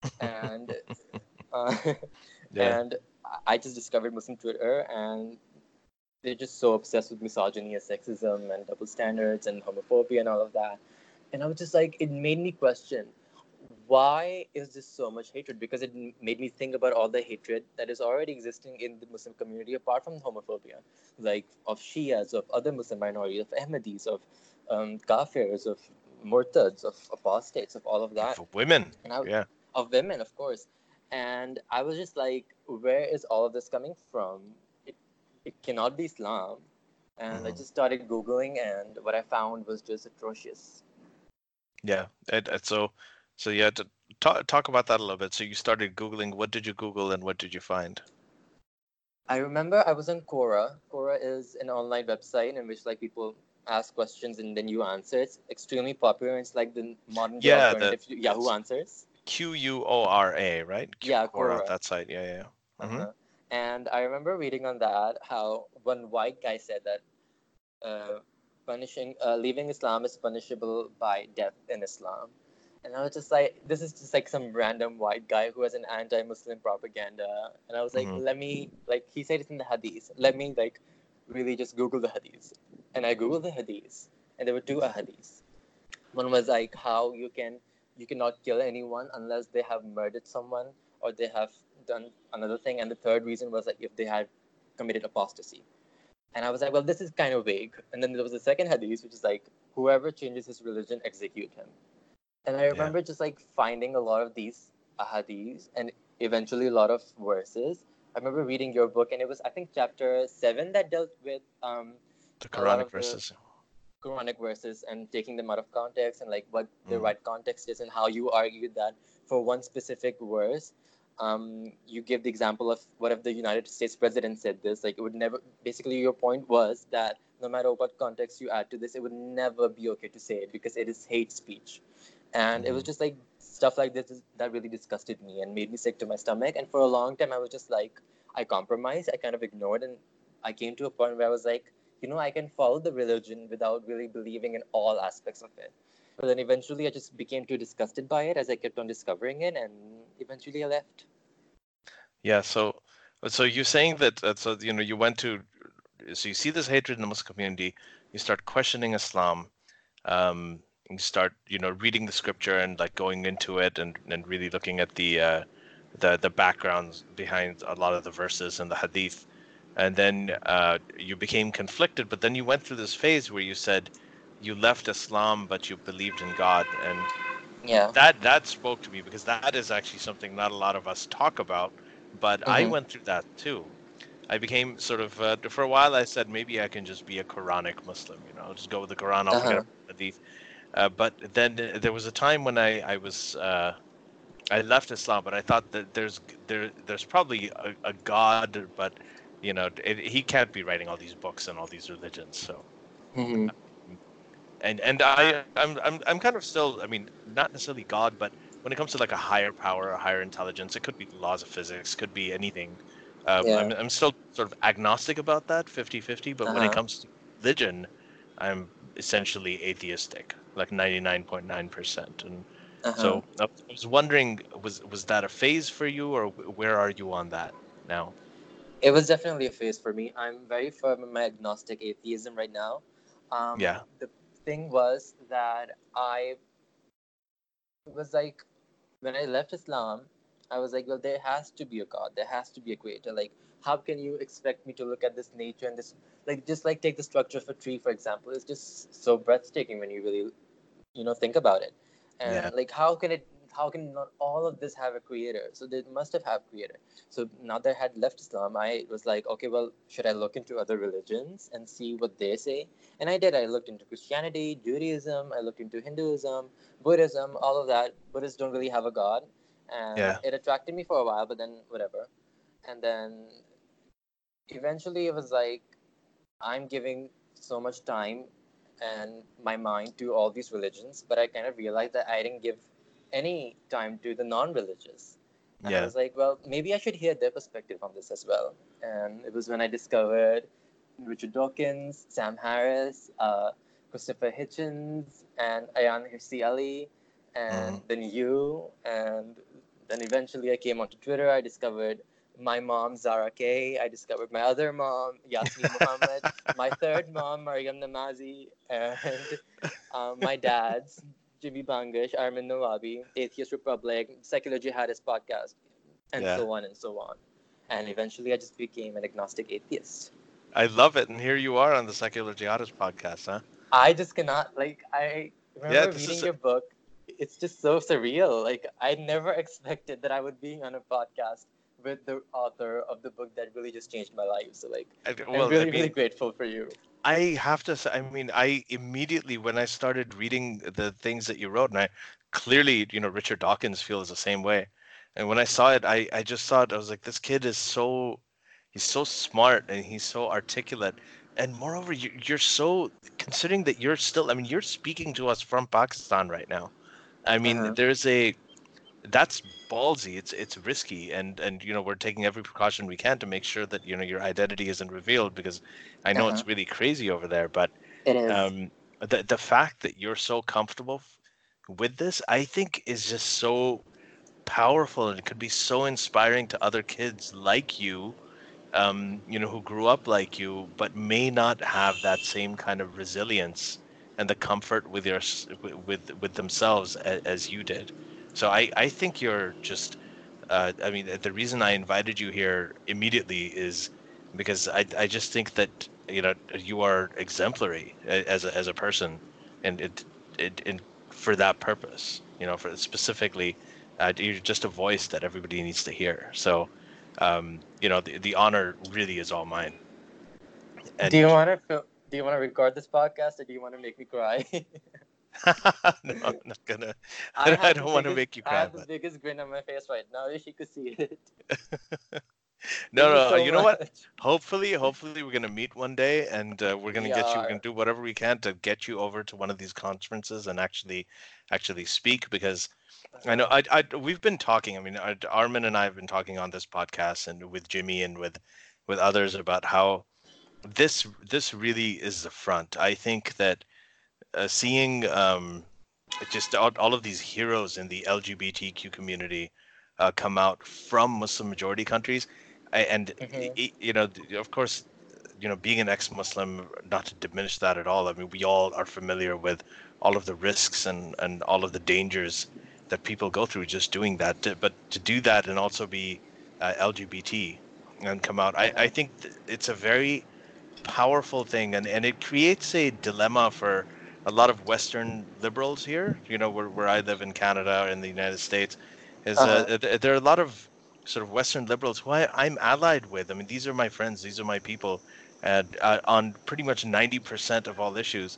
And uh, Yeah. and I just discovered Muslim Twitter, and they're just so obsessed with misogyny and sexism and double standards and homophobia and all of that. And I was just like, it made me question why is this so much hatred? Because it made me think about all the hatred that is already existing in the Muslim community apart from homophobia, like of Shias, of other Muslim minorities, of Ahmadis, of um, Kafirs, of Murtads, of apostates, of all of that Of women. and I, Yeah. of women, of course. And I was just like, where is all of this coming from? It, it cannot be Islam. And I Mhm. just started Googling, and what I found was just atrocious. Yeah. And, and so, so yeah, to talk, talk about that a little bit. So you started Googling. What did you Google and what did you find? I remember I was on Quora. Quora is an online website in which like people ask questions and then you answer. It's extremely popular. It's like the modern Yeah, the- Yahoo Answers. Q U O R A, right? Q- Yeah, Quora, Quora. That site. Yeah, yeah. Mhm. Uh-huh. And I remember reading on that how one white guy said that uh, punishing, uh, leaving Islam is punishable by death in Islam. And I was just like, this is just like some random white guy who has an anti-Muslim propaganda. And I was like, Mhm. let me, like, he said it's in the Hadith. Let me, like, really just Google the Hadith. And I Googled the Hadith, and there were two Hadiths. One was like how you can, you cannot kill anyone unless they have murdered someone or they have done another thing. And the third reason was like if they had committed apostasy. And I was like, well, this is kind of vague. And then there was the second hadith, which is like, whoever changes his religion, execute him. And I remember just like finding a lot of these hadiths and eventually a lot of verses. I remember reading your book, and it was, I think, chapter seven that dealt with um, The Quranic of the- verses. Quranic verses and taking them out of context and like what the Mhm. right context is and how you argued that for one specific verse. Um, you give the example of what if the United States president said this? Like it would never. Basically, your point was that no matter what context you add to this, it would never be okay to say it because it is hate speech, and it was Mhm. just like stuff like this is- that really disgusted me and made me sick to my stomach. And for a long time, I was just like, I compromised. I kind of ignored, and I came to a point where I was like, you know, I can follow the religion without really believing in all aspects of it. But then eventually I just became too disgusted by it as I kept on discovering it, and eventually I left. Yeah. So, so you're saying that uh, so you know you went to so you see this hatred in the Muslim community. You start questioning Islam. Um, you start you know reading the scripture and like going into it and and really looking at the uh, the the backgrounds behind a lot of the verses and the hadith. And then uh, you became conflicted, but then you went through this phase where you said you left Islam, but you believed in God, and Yeah. that that spoke to me because that is actually something not a lot of us talk about but i Mhm. went through that too i became sort of uh, for a while i said maybe i can just be a quranic muslim you know I'll just go with the quran i'll Uh-huh. hadith uh, but then there was a time when i i was uh, i left islam but i thought that there's there there's probably a, a god but you know it, he can't be writing all these books and all these religions so Mhm. And and I I'm, I'm I'm kind of still I mean not necessarily God but when it comes to like a higher power a higher intelligence it could be laws of physics could be anything Um, Yeah. I'm, I'm still sort of agnostic about that, 50 50, but when it Uh-huh. comes to religion, I'm essentially atheistic, like 99.9%. And Uh-huh. so I was wondering, was was that a phase for you, or where are you on that now? It was definitely a phase for me. I'm very firm in my agnostic atheism right now. Um, Yeah. The thing was that I was like, when I left Islam, I was like, well, there has to be a God. There has to be a creator. Like, how can you expect me to look at this nature and this, like, just like take the structure of a tree, for example. It's just so breathtaking when you really, you know, think about it. And Yeah. like, how can it, how can not all of this have a creator? So they must have had creator. So now that I had left Islam, I was like, okay, well, should I look into other religions and see what they say? And I did. I looked into Christianity, Judaism, I looked into Hinduism, Buddhism, all of that. Buddhists don't really have a god. And Yeah. it attracted me for a while, but then whatever. And then eventually it was like, I'm giving so much time and my mind to all these religions, but I kind of realized that I didn't give any time to the non religious. And I Yeah. was like, well, maybe I should hear their perspective on this as well. And it was when I discovered Richard Dawkins, Sam Harris, uh, Christopher Hitchens, and Ayaan Hirsi Ali, and then you. And then eventually I came onto Twitter. I discovered my mom, Zara Kay. I discovered my other mom, Yasmine Mohammed, my third mom, Maryam Namazie, and um, my dad's, Jimmy Bangash, Armin Navabi, Atheist Republic, Secular Jihadist Podcast, and Yeah. so on and so on. And eventually I just became an agnostic atheist. I love it, and here you are on the Secular Jihadist podcast, huh? I just cannot, like, I remember this reading is- your book. It's just so surreal. Like, I never expected that I would be on a podcast with the author of the book that really just changed my life. So, like, I- I'm really, I mean, really grateful for you. I have to say, I mean, I immediately when I started reading the things that you wrote, and I clearly, you know, Richard Dawkins feels the same way. And when I saw it, I I just saw it. I was like, this kid is so, he's so smart and he's so articulate, and moreover, you, you're so considering that you're still, I mean, you're speaking to us from Pakistan right now. I mean, Uh-huh. there's a, that's ballsy. It's it's risky, and and you know we're taking every precaution we can to make sure that you know your identity isn't revealed because I know it's Uh-huh. really crazy over there, but It is. um, the the fact that you're so comfortable with this, I think, is just so powerful, and it could be so inspiring to other kids like you, um, you know, who grew up like you, but may not have that same kind of resilience and the comfort with your with with themselves as, as you did. So I I think you're just. Uh, I mean, the reason I invited you here immediately is because I, I just think that you know you are exemplary as a, as a person, and it, it and for that purpose, you know, for specifically, uh, you're just a voice that everybody needs to hear. So, um, you know, the, the honor really is all mine. And do you want to do you want to record this podcast or do you want to make me cry? no, I'm not gonna. I, I don't wanna make you cry. I have the biggest grin on my face right now. If you could see it. No, no. so you know what? Hopefully, hopefully we're gonna meet one day, and uh, we're gonna We get you. We're gonna do whatever we can to get you over to one of these conferences and actually, actually speak because I know I, I we've been talking. I mean, Armin and I have been talking on this podcast and with Jimmy and with with others about how this this really is the front. I think that uh, seeing um, just all, all of these heroes in the LGBTQ community uh, come out from Muslim majority countries, and Mhm. you know, of course, you know, being an ex-Muslim, not to diminish that at all. I mean, we all are familiar with all of the risks and and all of the dangers that people go through just doing that. But to do that and also be uh, LGBT and come out, I, I think th- it's a very powerful thing, and and it creates a dilemma for a lot of Western liberals here. You know, where where I live in Canada or in the United States, is uh, Uh-huh. th- there are a lot of sort of Western liberals who I, I'm allied with. I mean, these are my friends, these are my people, and uh, on pretty much 90% of all issues.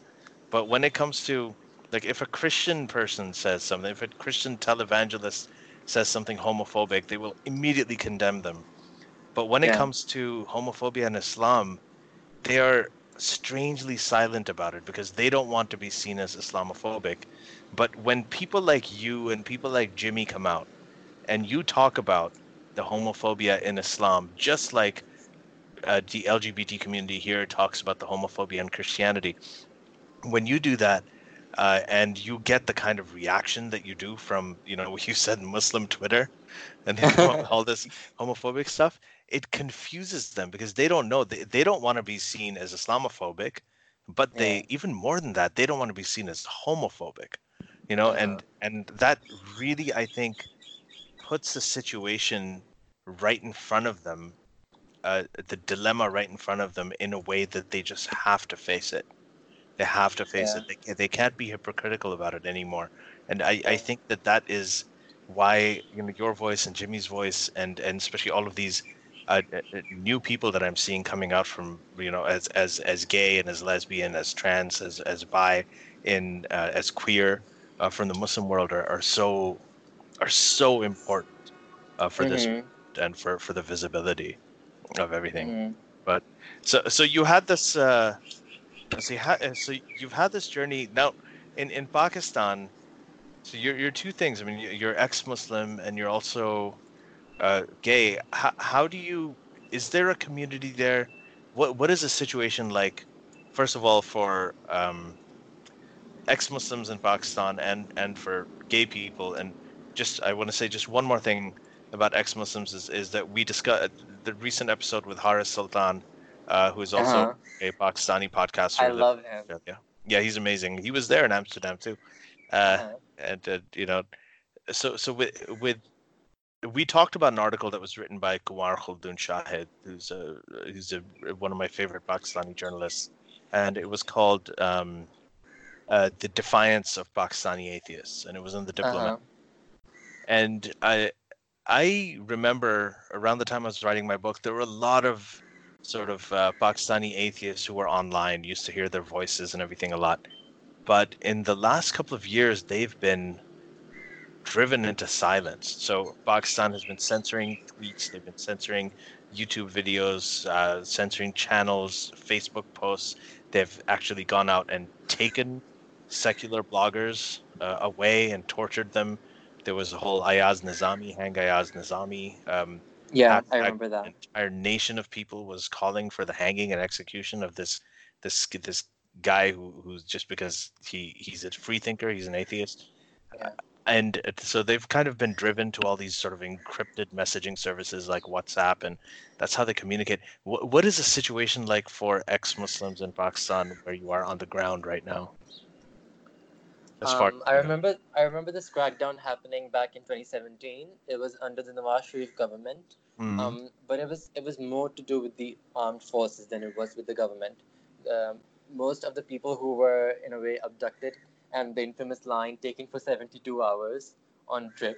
But when it comes to like if a Christian person says something, if a Christian televangelist says something homophobic, they will immediately condemn them. But when it comes to homophobia and Islam, they are strangely silent about it because they don't want to be seen as Islamophobic. But when people like you and people like Jimmy come out and you talk about the homophobia in Islam, just like uh, the LGBT community here talks about the homophobia in Christianity. When you do that, uh, and you get the kind of reaction that you do from, you know, what you said Muslim Twitter, and all this homophobic stuff, it confuses them because they don't know they, they don't want to be seen as Islamophobic, but they even more than that, they don't want to be seen as homophobic, you know, Uh-huh. and and that really I think puts the situation right in front of them, uh, the dilemma right in front of them in a way that they just have to face it. They have to face Yeah. it. They, they can't be hypocritical about it anymore. And I, I think that that is why you know your voice and Jimmy's voice and and especially all of these uh, uh, uh, new people that I'm seeing coming out from you know as as as gay and as lesbian as trans as as bi in uh, as queer uh, from the Muslim world are, are so are so important uh, for this Mhm, and for for the visibility of everything. mhm. So so you had this uh, so you had so you've had this journey now in in Pakistan. So you're you're two things. I mean, you're ex-Muslim and you're also uh, gay. How how do you? Is there a community there? What what is the situation like? First of all, for um, ex-Muslims in Pakistan and and for gay people, and just I want to say just one more thing about ex-Muslims is is that we discussed the recent episode with Haris Sultan, uh, who is also Uh-huh. a Pakistani podcaster. I love him. yeah, yeah, he's amazing. He was there in Amsterdam too, uh, Uh-huh. and uh, you know, so so with with we talked about an article that was written by Kunwar Khuldune Shahid, who's a who's a, one of my favorite Pakistani journalists, and it was called um, uh, "The Defiance of Pakistani Atheists," and it was in the Diplomat Uh-huh. and I I remember around the time I was writing my book, there were a lot of sort of uh, Pakistani atheists who were online, used to hear their voices and everything a lot. But in the last couple of years, they've been driven into silence. So Pakistan has been censoring tweets, they've been censoring YouTube videos, uh, censoring channels, Facebook posts. They've actually gone out and taken secular bloggers uh, away and tortured them there was a whole Ayaz Nizami, Hang Ayaz Nizami. Um, Yeah, I remember that. Entire nation of people was calling for the hanging and execution of this this this guy who who's just because he he's a free thinker, he's an atheist. Yeah. And so they've kind of been driven to all these sort of encrypted messaging services like WhatsApp, and that's how they communicate. What, what is the situation like for ex-Muslims in Pakistan where you are on the ground right now? As far Um, I remember I remember this crackdown happening back in 2017. It was under the Nawaz Sharif government. Mhm. Um, but it was it was more to do with the armed forces than it was with the government. Um, most of the people who were in a way abducted and the infamous line taken for 72 hours on trip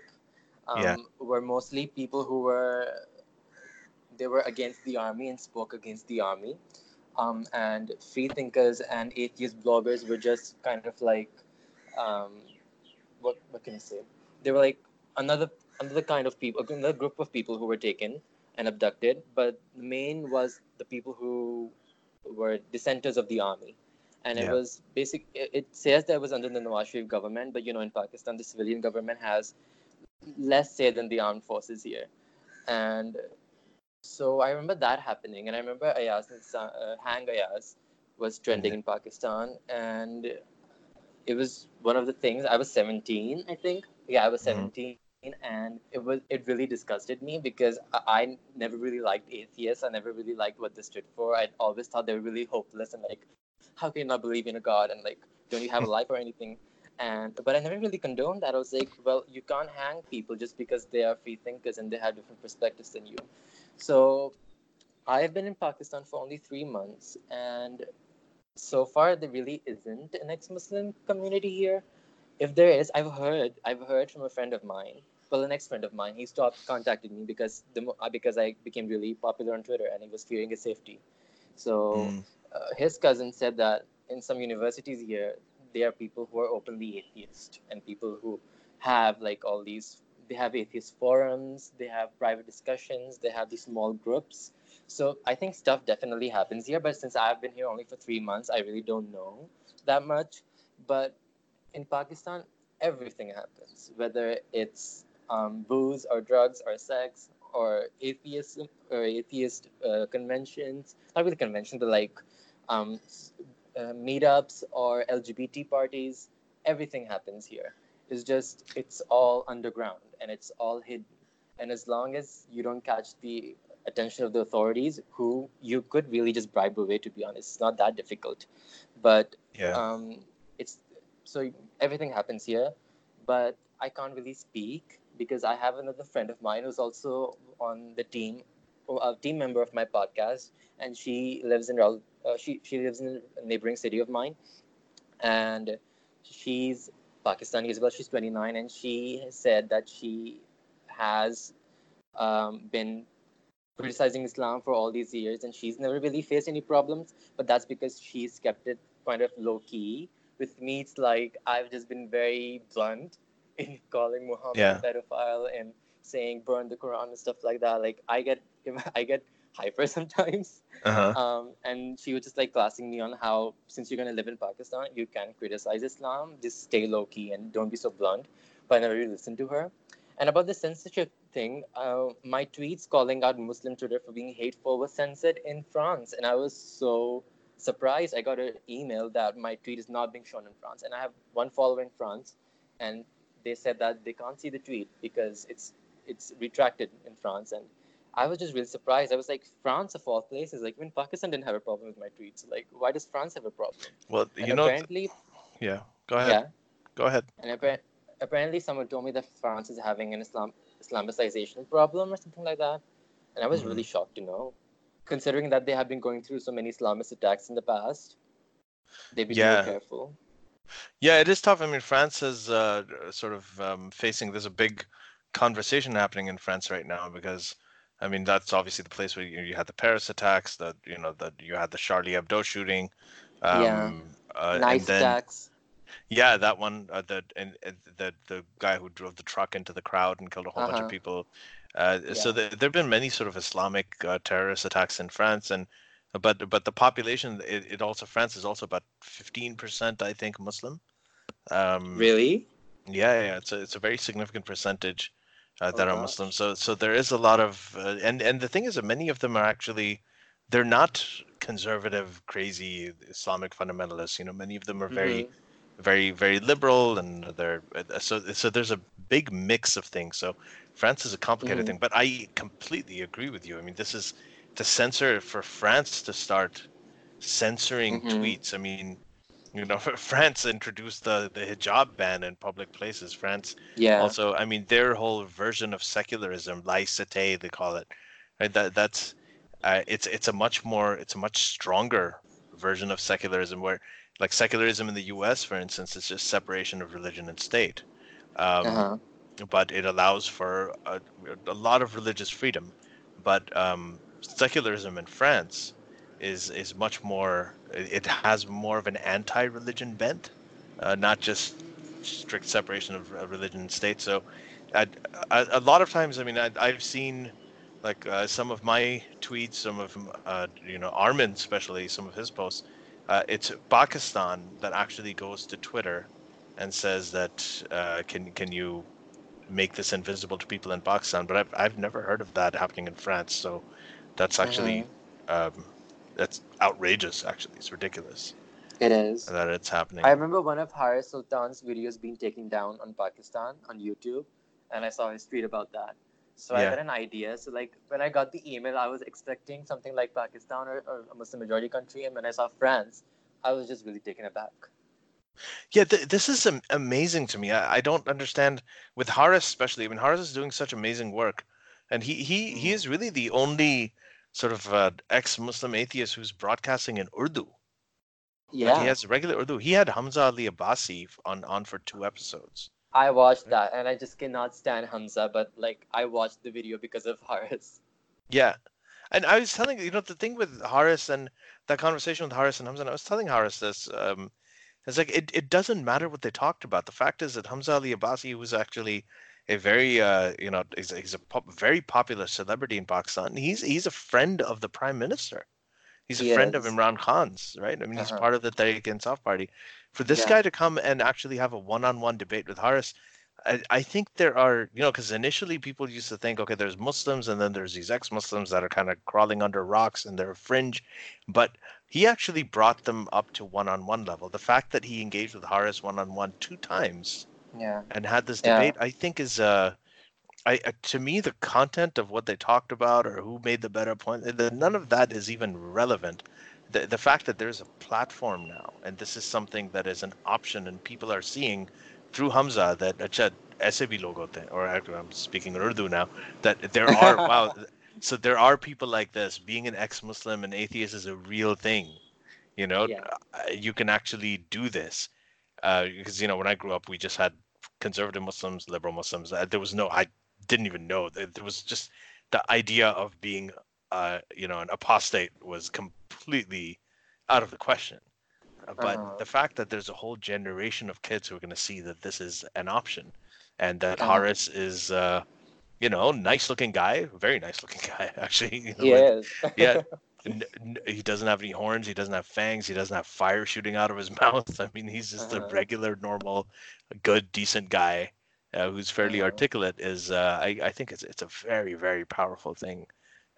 um, Yeah. were mostly people who were they were against the army and spoke against the army. Um, and free thinkers and atheist bloggers were just kind of like um, what what can I say? They were like another another kind of people, another group of people who were taken and abducted. But the main was the people who were dissenters of the army, and it was basic. It, it says that it was under the Nawaz Sharif government, but you know, in Pakistan, the civilian government has less say than the armed forces here, and so I remember that happening, and I remember Ayaz, uh, Hang Ayaz, was trending in Pakistan, and it was one of the things. I was 17, I think. Yeah, I was Mhm. 17, and it was it really disgusted me because I, I never really liked atheists. I never really liked what they stood for. I always thought they were really hopeless and like, how can you not believe in a god and like, don't you have a life or anything? And but I never really condoned that. I was like, well, you can't hang people just because they are free thinkers and they have different perspectives than you. So I've been in Pakistan for only three months, and so far there really isn't an ex-Muslim community here. If there is, I've heard I've heard from a friend of mine. Well, an ex-friend of mine, he stopped contacting me because the uh, because I became really popular on Twitter and he was fearing his safety. So Mm. Uh, his cousin said that in some universities here, there are people who are openly atheist and people who have like all these. They have atheist forums. They have private discussions. They have these small groups. So I think stuff definitely happens here. But since I've been here only for three months, I really don't know that much. But in Pakistan, everything happens, whether it's um, booze or drugs or sex or atheism or atheist uh, conventions, not really conventions, but like um, uh, meetups or LGBT parties. Everything happens here. It's just it's all underground and it's all hidden. And as long as you don't catch the attention of the authorities, who you could really just bribe away, to be honest, it's not that difficult. But Yeah. um, it's so everything happens here, but I can't really speak because I have another friend of mine who's also on the team, a team member of my podcast, and she lives in Raul- uh, she she lives in a neighboring city of mine, and she's Pakistani as well. She's 29, and she said that she has um, been criticizing Islam for all these years, and she's never really faced any problems. But that's because she's kept it kind of low key. With me, it's like I've just been very blunt in calling Muhammad Yeah. a pedophile and saying burn the Quran and stuff like that. Like I get I get hyper sometimes. Uh-huh. Um, and she was just like classing me on how since you're gonna live in Pakistan, you can criticize Islam, just stay low key and don't be so blunt. But I never really listened to her. And about the censorship thing, uh, my tweets calling out Muslim Twitter for being hateful was censored in France, and I was so surprised. I got an email that my tweet is not being shown in France, and I have one follower in France, and they said that they can't see the tweet because it's it's retracted in France, and I was just really surprised. I was like, France of all places, like even Pakistan didn't have a problem with my tweets. Like, why does France have a problem? Well, And you know, apparently, yeah. Go ahead. yeah, Go ahead. and appar- apparently someone told me that France is having an Islam Islamicization problem or something like that, and I was Mhm. really shocked to know, considering that they have been going through so many Islamist attacks in the past. They've been Yeah. more careful. Yeah, it is tough. I mean, France is uh, sort of um, facing. There's a big conversation happening in France right now because, I mean, that's obviously the place where you, you had the Paris attacks. That you know that you had the Charlie Hebdo shooting. Um, Yeah. Uh, nice then, attacks. Yeah, that one. Uh, the and, and the the guy who drove the truck into the crowd and killed a whole bunch Uh-huh. of people. Uh, So Yeah. there there have been many sort of Islamic uh, terrorist attacks in France, and but but the population, it, it also France is also about fifteen percent, I think, Muslim. Um, Really? yeah, yeah, it's a it's a very significant percentage uh, Oh, that are gosh. Muslim. So so there is a lot of uh, and and the thing is that many of them are actually they're not conservative, crazy Islamic fundamentalists. You know, many of them are very Mhm. very very liberal and they're uh, so so there's a big mix of things. So France is a complicated Mhm. thing, but I completely agree with you. I mean, this is to censor for France to start censoring Mhm. tweets. I mean, you know, France introduced the the hijab ban in public places. France Yeah. also, I mean, their whole version of secularism, laïcité, they call it. Right? That that's uh, it's it's a much more it's a much stronger version of secularism where like secularism in the U.S. for instance is just separation of religion and state. Um, uh-huh. but it allows for a, a lot of religious freedom. But um, secularism in France is is much more. It has more of an anti-religion bent, uh, not just strict separation of religion and state. So, I, a, a lot of times, I mean, I, I've seen like uh, some of my tweets, some of uh, you know Armin, especially some of his posts. Uh, it's Pakistan that actually goes to Twitter and says that uh, can can you make this invisible to people in Pakistan? But I've I've never heard of that happening in France. So that's actually um, that's outrageous. Actually, it's ridiculous It is. that it's happening. I remember one of Haris Sultan's videos being taken down on Pakistan on YouTube, and I saw his tweet about that. So I Yeah. had an idea. So like when I got the email, I was expecting something like Pakistan or, or a Muslim majority country, and when I saw France, I was just really taken aback. Yeah, th- this is am- amazing to me. I, I don't understand with Haris especially. I mean, Haris is doing such amazing work, and he he he Mhm. is really the only sort of uh, ex-Muslim atheist who's broadcasting in Urdu. Like, Yeah, he has regular Urdu. He had Hamza Ali Abbasi on on for two episodes. I watched that, and I just cannot stand Hamza, but like I watched the video because of Haris. Yeah. And I was telling you know the thing with Haris and that conversation with Haris and Hamza, and I was telling Haris this. Um, it's like it, it doesn't matter what they talked about. The fact is that Hamza Ali Abbasi was actually a very uh, you know he's, he's a pop, very popular celebrity in Pakistan. He's he's a friend of the prime minister. He's a He friend of. Imran Khan's, right? I mean, he's Uh-huh. part of the Tehreek Insaf party. For this Yeah. guy to come and actually have a one-on-one debate with Haris, I, I think there are, you know, because initially people used to think, okay, there's Muslims and then there's these ex-Muslims that are kind of crawling under rocks and they're fringe, but he actually brought them up to one-on-one level. The fact that he engaged with Haris one-on-one two times, yeah. and had this debate yeah. i think is uh I, uh, to me the content of what they talked about or who made the better point the, none of that is even relevant. The, the fact that there's a platform now and this is something that is an option and people are seeing through hamza that uh, acha aise bhi log or i'm speaking urdu now that there are wow so there are people like this. Being an ex-muslim and atheist is a real thing you know? Yeah. Uh, you can actually do this uh, because you know when I grew up, we just had conservative Muslims, liberal Muslims. Uh, there was no, I didn't even know. There was just the idea of being, uh, you know, an apostate was completely out of the question. Uh, But Uh-huh. the fact that there's a whole generation of kids who are going to see that this is an option, and that Uh-huh. Haris is, uh, you know, nice looking guy, very nice looking guy actually. you know, and- yeah, n- n- he doesn't have any horns. He doesn't have fangs. He doesn't have fire shooting out of his mouth. I mean, he's just a Uh-huh. regular, normal, good, decent guy uh, who's fairly Uh-huh. articulate. Is uh, I, I think it's it's a very very powerful thing.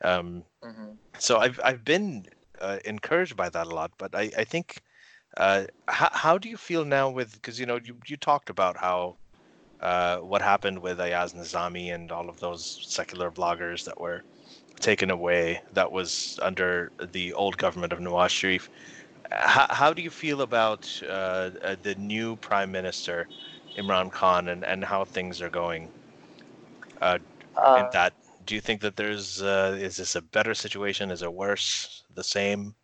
Um, Mhm. so I've I've been uh, encouraged by that a lot. But I I think uh, how how do you feel now with because you know you you talked about how. Uh, what happened with Ayaz Nizami and all of those secular bloggers that were taken away that was under the old government of Nawaz Sharif. How, how do you feel about uh, uh, the new prime minister, Imran Khan, and, and how things are going uh, in Uh, that? Do you think that there's, uh, is this a better situation? Is it worse? The same?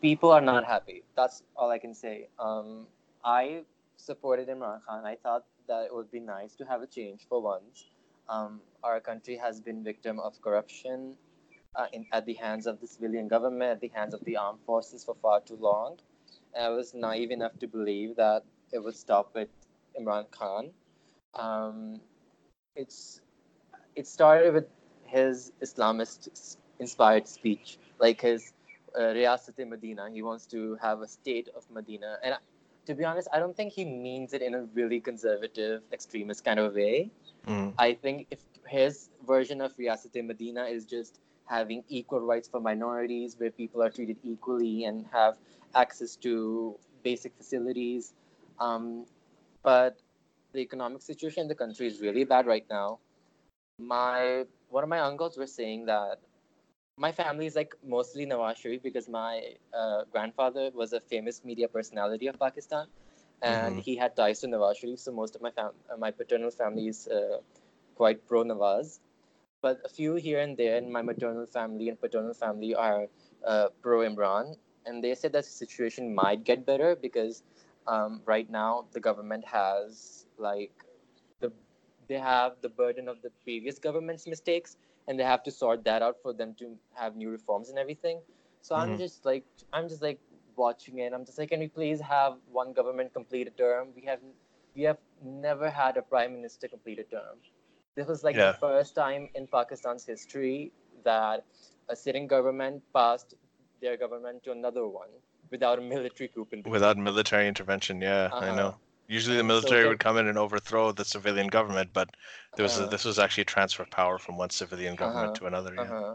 people are not happy. That's all I can say. Um, I supported Imran Khan. I thought that it would be nice to have a change for once. Um, our country has been victim of corruption uh, in, at the hands of the civilian government, at the hands of the armed forces for far too long. And I was naive enough to believe that it would stop with Imran Khan. Um, it's it started with his Islamist inspired speech, like his uh, Riyasat Medina. He wants to have a state of Medina. And to be honest, I don't think he means it in a really conservative, extremist kind of way. Mm, I think if his version of Riyasat Medina is just having equal rights for minorities, where people are treated equally and have access to basic facilities. Um, but the economic situation in the country is really bad right now. My one of my uncles was saying that my family is like mostly Nawaz Sharif because my uh, grandfather was a famous media personality of Pakistan, and Mhm. he had ties to Nawaz Sharif. So most of my fam- uh, my paternal family is uh, quite pro Nawaz, but a few here and there in my maternal family and paternal family are uh, pro Imran, and they said that the situation might get better because um, right now the government has like the they have the burden of the previous government's mistakes and they have to sort that out for them to have new reforms and everything so i'm Mhm. just like i'm just like watching it i'm just like can we please have one government complete a term we have we have never had a prime minister complete a term this was like Yeah. the first time in pakistan's history that a sitting government passed their government to another one without a military coup in without military intervention, yeah, I Uh-huh. know. Usually the And so military would come in and overthrow the civilian government, but there was a, Uh-huh. this was actually a transfer of power from one civilian government Uh-huh. to another. Yeah. Uh-huh.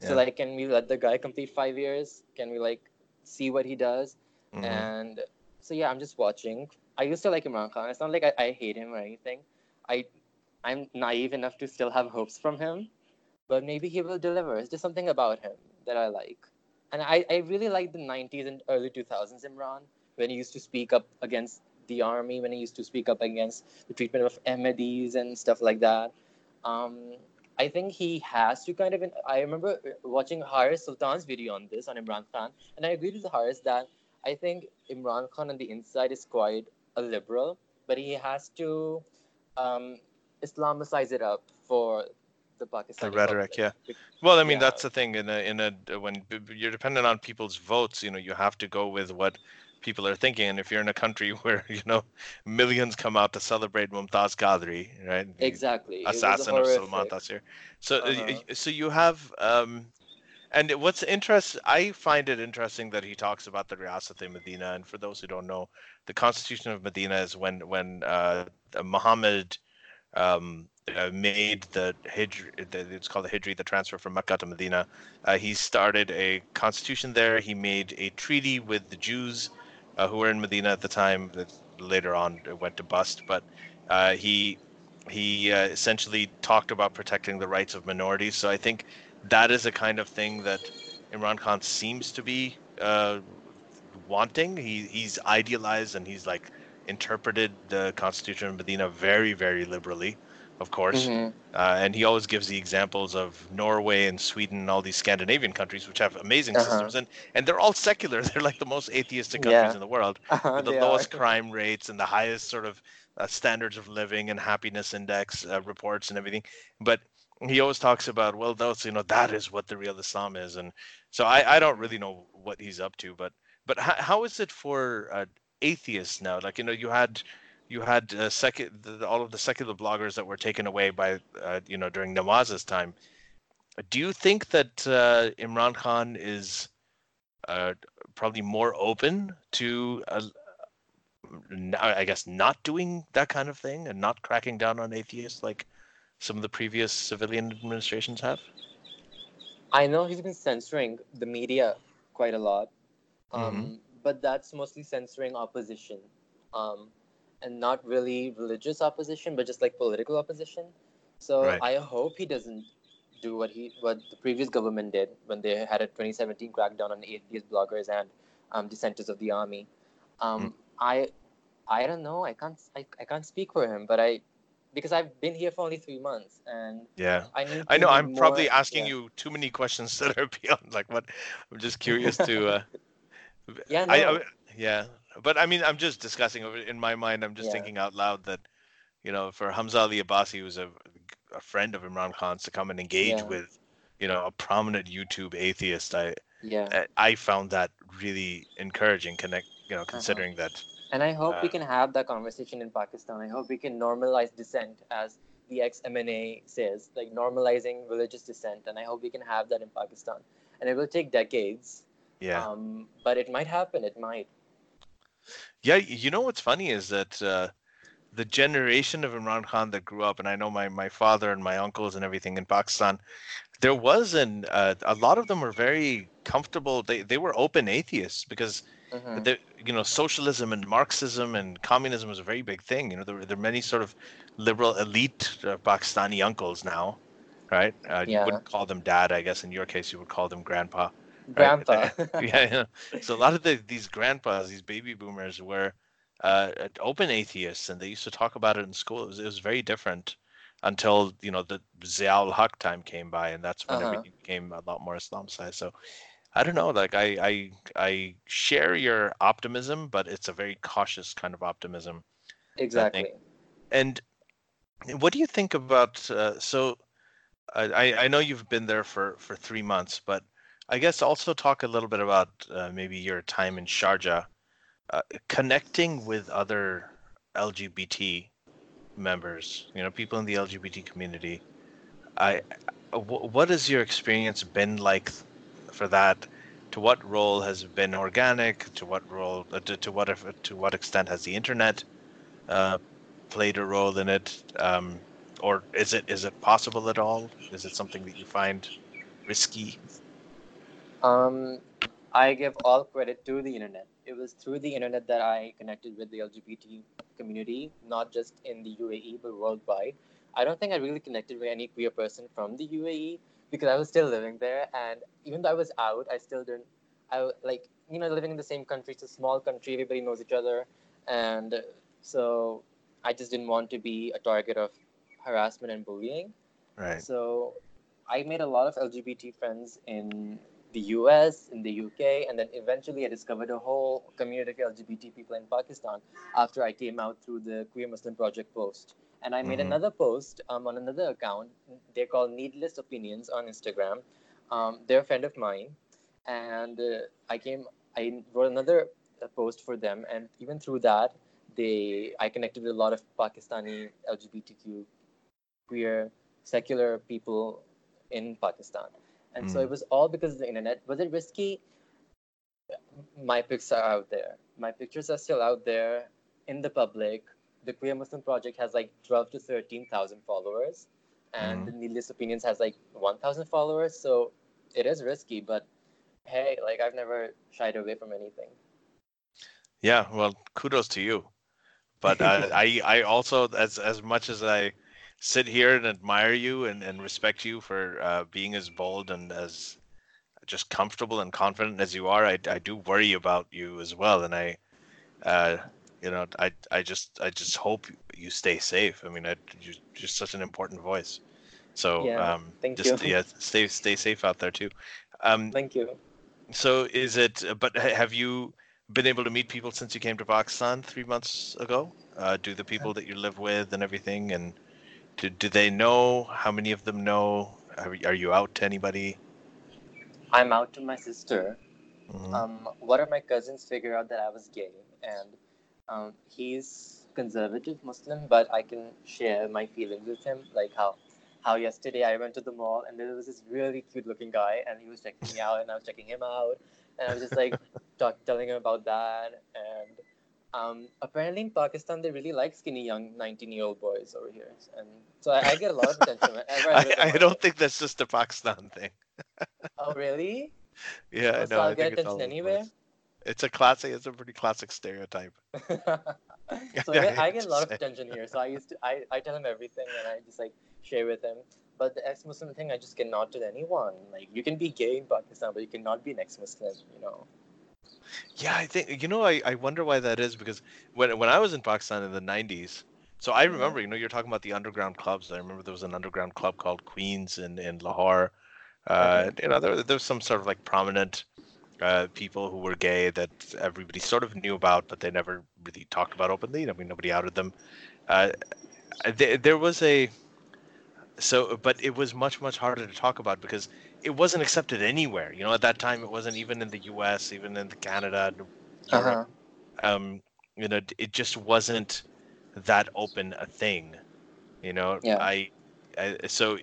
Yeah. So like, can we let the guy complete five years? Can we like see what he does? Mhm. And so yeah, I'm just watching. I used to like Imran Khan. It's not like I, I hate him or anything. I I'm naive enough to still have hopes from him, but maybe he will deliver. It's just something about him that I like. And I, I really like the 90s and early 2000s Imran when he used to speak up against the army, when he used to speak up against the treatment of Ahmadis and stuff like that. Um, I think he has to kind of. I remember watching Haris Sultan's video on this on Imran Khan, and I agreed with Haris that I think Imran Khan on the inside is quite a liberal, but he has to um, Islamicize it up for the Pakistani rhetoric, public. Well, I mean, Yeah. that's the thing. In a in a when you're dependent on people's votes, you know, you have to go with what people are thinking. And if you're in a country where you know millions come out to celebrate Mumtaz Qadri, right? Exactly. Assassin of Salman. Taseer. So, uh, Uh-huh. so you have, um, And what's interest, I find it interesting that he talks about the Riyasat-e Medina. And for those who don't know, the Constitution of Medina is when when uh, Muhammad um, uh, made the Hijri, it's called the Hijri, the transfer from Mecca to Medina. Uh, he started a constitution there. He made a treaty with the Jews uh, who were in Medina at the time. That later on went to bust, but uh, he he uh, essentially talked about protecting the rights of minorities. So I think that is a kind of thing that Imran Khan seems to be uh, wanting. He he's idealized and he's like interpreted the Constitution of Medina very very liberally of course. Mm-hmm. Uh, and he always gives the examples of Norway and Sweden and all these Scandinavian countries, which have amazing uh-huh. systems, and and they're all secular. They're like the most atheistic countries yeah. in the world, uh-huh, with the lowest are. crime rates and the highest sort of uh, standards of living and happiness index uh, reports and everything. But he always talks about, well, those you know that is what the real Islam is, and so I I don't really know what he's up to, but but how, how is it for uh, atheists now? Like you know you had you had uh, sec- the, all of the secular bloggers that were taken away by uh, you know during Nawaz's time. Do you think that uh, Imran Khan is uh, probably more open to, uh, I guess, not doing that kind of thing and not cracking down on atheists like some of the previous civilian administrations have? I know he's been censoring the media quite a lot, um, mm-hmm. but that's mostly censoring opposition. Um, and not really religious opposition, but just like political opposition. So right. I hope he doesn't do what he what the previous government did when they had a 2017 crackdown on atheist bloggers and um, dissenters of the army. Um, mm. I I don't know. I can't I, I can't speak for him, but I because I've been here for only three months and yeah I I know I'm more, probably asking yeah. you too many questions that are beyond like what I'm just curious to uh, yeah no. I, I, yeah but I mean, I'm just discussing in my mind. I'm just yeah. thinking out loud that, you know, for Hamza Ali Abbasi, who's a, a friend of Imran Khan's, to come and engage yeah. with, you know, a prominent YouTube atheist, I yeah, I found that really encouraging. Connect, you know, uh-huh. considering uh-huh. that. And I hope uh, we can have that conversation in Pakistan. I hope we can normalize dissent, as the ex MNA says, like normalizing religious dissent. And I hope we can have that in Pakistan. And it will take decades. Yeah. Um, but it might happen. It might. Yeah, you know what's funny is that uh, the generation of Imran Khan that grew up, and I know my, my father and my uncles and everything in Pakistan, there was an uh, a lot of them were very comfortable. They they were open atheists because mm-hmm. the, you know socialism and Marxism and communism was a very big thing. You know there, there are many sort of liberal elite uh, Pakistani uncles now, right? Uh, yeah. You wouldn't call them dad, I guess. In your case, you would call them grandpa. Grandpa. yeah, yeah. So a lot of the, these grandpas, these baby boomers, were uh, open atheists, and they used to talk about it in school. It was, it was very different until you know the Ziaul Haq time came by, and that's when uh-huh. everything became a lot more Islamicized. So I don't know. Like I, I, I share your optimism, but it's a very cautious kind of optimism. Exactly. And what do you think about? Uh, so I, I know you've been there for for three months, but I guess also talk a little bit about uh, maybe your time in Sharjah, uh, connecting with other LGBT members, you know, people in the LGBT community. I, what has your experience been like for that? To what role has been organic? To what role? Uh, to, to what if, to what extent has the internet uh, played a role in it? Um, or is it is it possible at all? Is it something that you find risky? Um, I give all credit to the internet. It was through the internet that I connected with the LGBT community, not just in the UAE but worldwide. I don't think I really connected with any queer person from the UAE because I was still living there, and even though I was out, I still didn't. I like you know living in the same country. It's a small country. Everybody knows each other, and so I just didn't want to be a target of harassment and bullying. Right. So I made a lot of LGBT friends in the US, in the UK, and then eventually I discovered a whole community of LGBT people in Pakistan after I came out through the Queer Muslim Project post. And I made mm-hmm. another post um, on another account. They're called Needless Opinions on Instagram. Um, they're a friend of mine. And uh, I came, I wrote another uh, post for them. And even through that, they, I connected with a lot of Pakistani LGBTQ queer secular people in Pakistan And so Mm. it was all because of the internet. Was it risky? My pics are out there. My pictures are still out there in the public. The Queer Muslim Project has like 12 to 13,000 followers, and the Needless Opinions has like 1,000 followers. So it is risky, but hey, like I've never shied away from anything. Yeah, well, kudos to you. But uh, I, I also, as as much as I sit here and admire you and, and respect you for uh, being as bold and as just comfortable and confident as you are, I, I do worry about you as well. And I, uh, you know, I, I just I just hope you stay safe. I mean, I, you're just such an important voice. So Yeah, um, thank just you. yeah, stay stay safe out there too. Um, Thank you. so is it? But have you been able to meet people since you came to Pakistan three months ago? Uh, do the people that you live with and everything, and do, do they know? How many of them know? Are, are you out to anybody? I'm out to my sister. Mhm. um, one of my cousins figured out that I was gay, and um, he's conservative Muslim, but I can share my feelings with him, like how how yesterday I went to the mall and there was this really cute looking guy, and he was checking me out, and I was checking him out, and I was just like talk, telling him about that, and um, apparently in Pakistan they really like skinny young 19 year old boys over here, and so I, I get a lot of attention I, I, I don't think that's just a Pakistan thing. Oh really? Yeah, I Oh, so know. I'll I get attention anywhere? It's a classic. It's a pretty classic stereotype. so Yeah, I, get, I I get a lot of attention here. So I used to I, I tell him everything and I just like share with him. But the ex-Muslim thing, I just cannot tell anyone. Like you can be gay in Pakistan, but you cannot be an ex-Muslim. You know. Yeah, I think you know. I, I wonder why that is because when when I was in Pakistan in the '90s, so I Mhm. remember. You know, you're talking about the underground clubs. I remember there was an underground club called Queens in in Lahore. Uh, you know, there there was some sort of like prominent uh, people who were gay that everybody sort of knew about, but they never really talked about openly. I mean, nobody outed them. Uh, there, there was a so, but it was much much harder to talk about because it wasn't accepted anywhere. You know, at that time, it wasn't even in the U.S., even in the Canada, Europe. Um, you know, it just wasn't that open a thing. You know, Yeah. I, I so,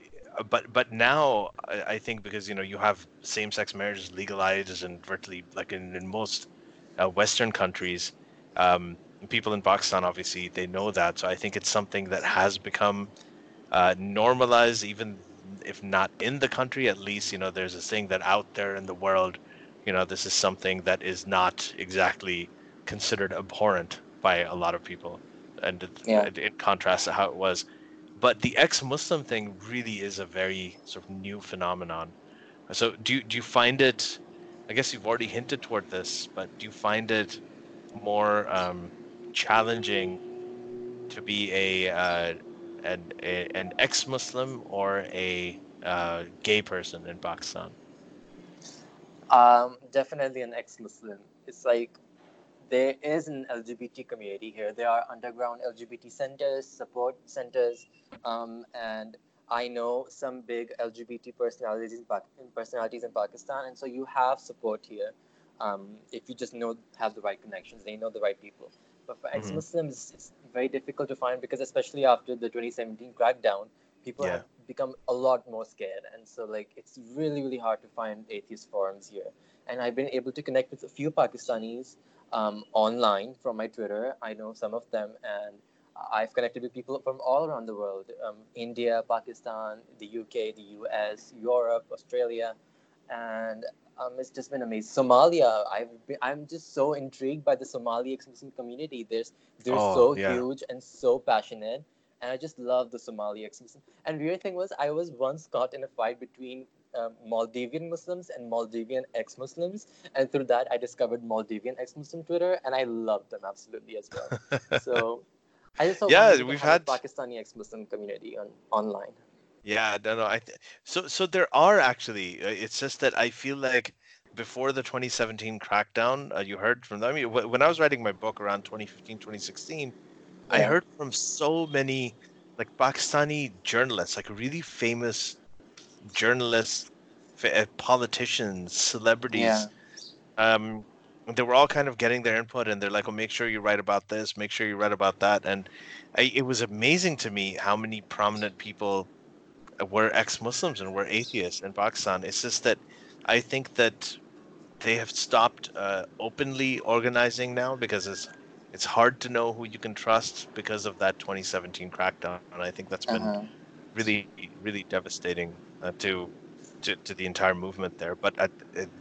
but but now I, I think because you know you have same-sex marriages legalized and virtually like in, in most uh, Western countries, um, people in Pakistan obviously they know that. So I think it's something that has become uh, normalized, even if not in the country, at least you know there's a thing that out there in the world, you know, this is something that is not exactly considered abhorrent by a lot of people, and it, Yeah. it, in contrast to how it was. But the ex-Muslim thing really is a very sort of new phenomenon. So do you, do you find it? I guess you've already hinted toward this, but do you find it more um, challenging to be a uh, an a, an ex-Muslim or a uh, gay person in Pakistan? Um, definitely an ex-Muslim. It's like there is an LGBT community here. There are underground LGBT centers, support centers, um, and I know some big LGBT personalities in, personalities in Pakistan, and so you have support here. Um, if you just know have the right connections, they know the right people. But for Mhm. ex-Muslims, it's very difficult to find because especially after the 2017 crackdown, people Yeah. have become a lot more scared, and so like it's really really hard to find atheist forums here. And I've been able to connect with a few Pakistanis um, online from my Twitter. I know some of them, and I've connected with people from all around the world um, India, Pakistan, the UK, the US, Europe, Australia. And um, it's just been amazing. Somalia, I've been, I'm just so intrigued by the Somali ex-Muslim community. There's, they're Oh, so yeah. huge and so passionate. And I just love the Somali ex-Muslim. And weird thing was, I was once caught in a fight between um, Maldivian Muslims and Maldivian ex-Muslims, and through that I discovered Maldivian ex-Muslim Twitter, and I love them absolutely as well. so I just hope Yeah, we've had- Pakistani ex-Muslim community on online. Yeah, no, no. I th- so so there are actually. uh, It's just that I feel like before the 2017 crackdown, uh, you heard from them. I mean, wh- when I was writing my book around 2015, 2016, I heard from so many like Pakistani journalists, like really famous journalists, fa- uh, politicians, celebrities. Yeah. Um, they were all kind of getting their input, and they're like, "Oh, make sure you write about this. Make sure you write about that." And I, it was amazing to me how many prominent people were ex-Muslims and we're atheists in Pakistan. It's just that I think that they have stopped uh, openly organizing now because it's it's hard to know who you can trust because of that 2017 crackdown, and I think that's been Uh-huh. really really devastating uh, to, to to the entire movement there. But uh,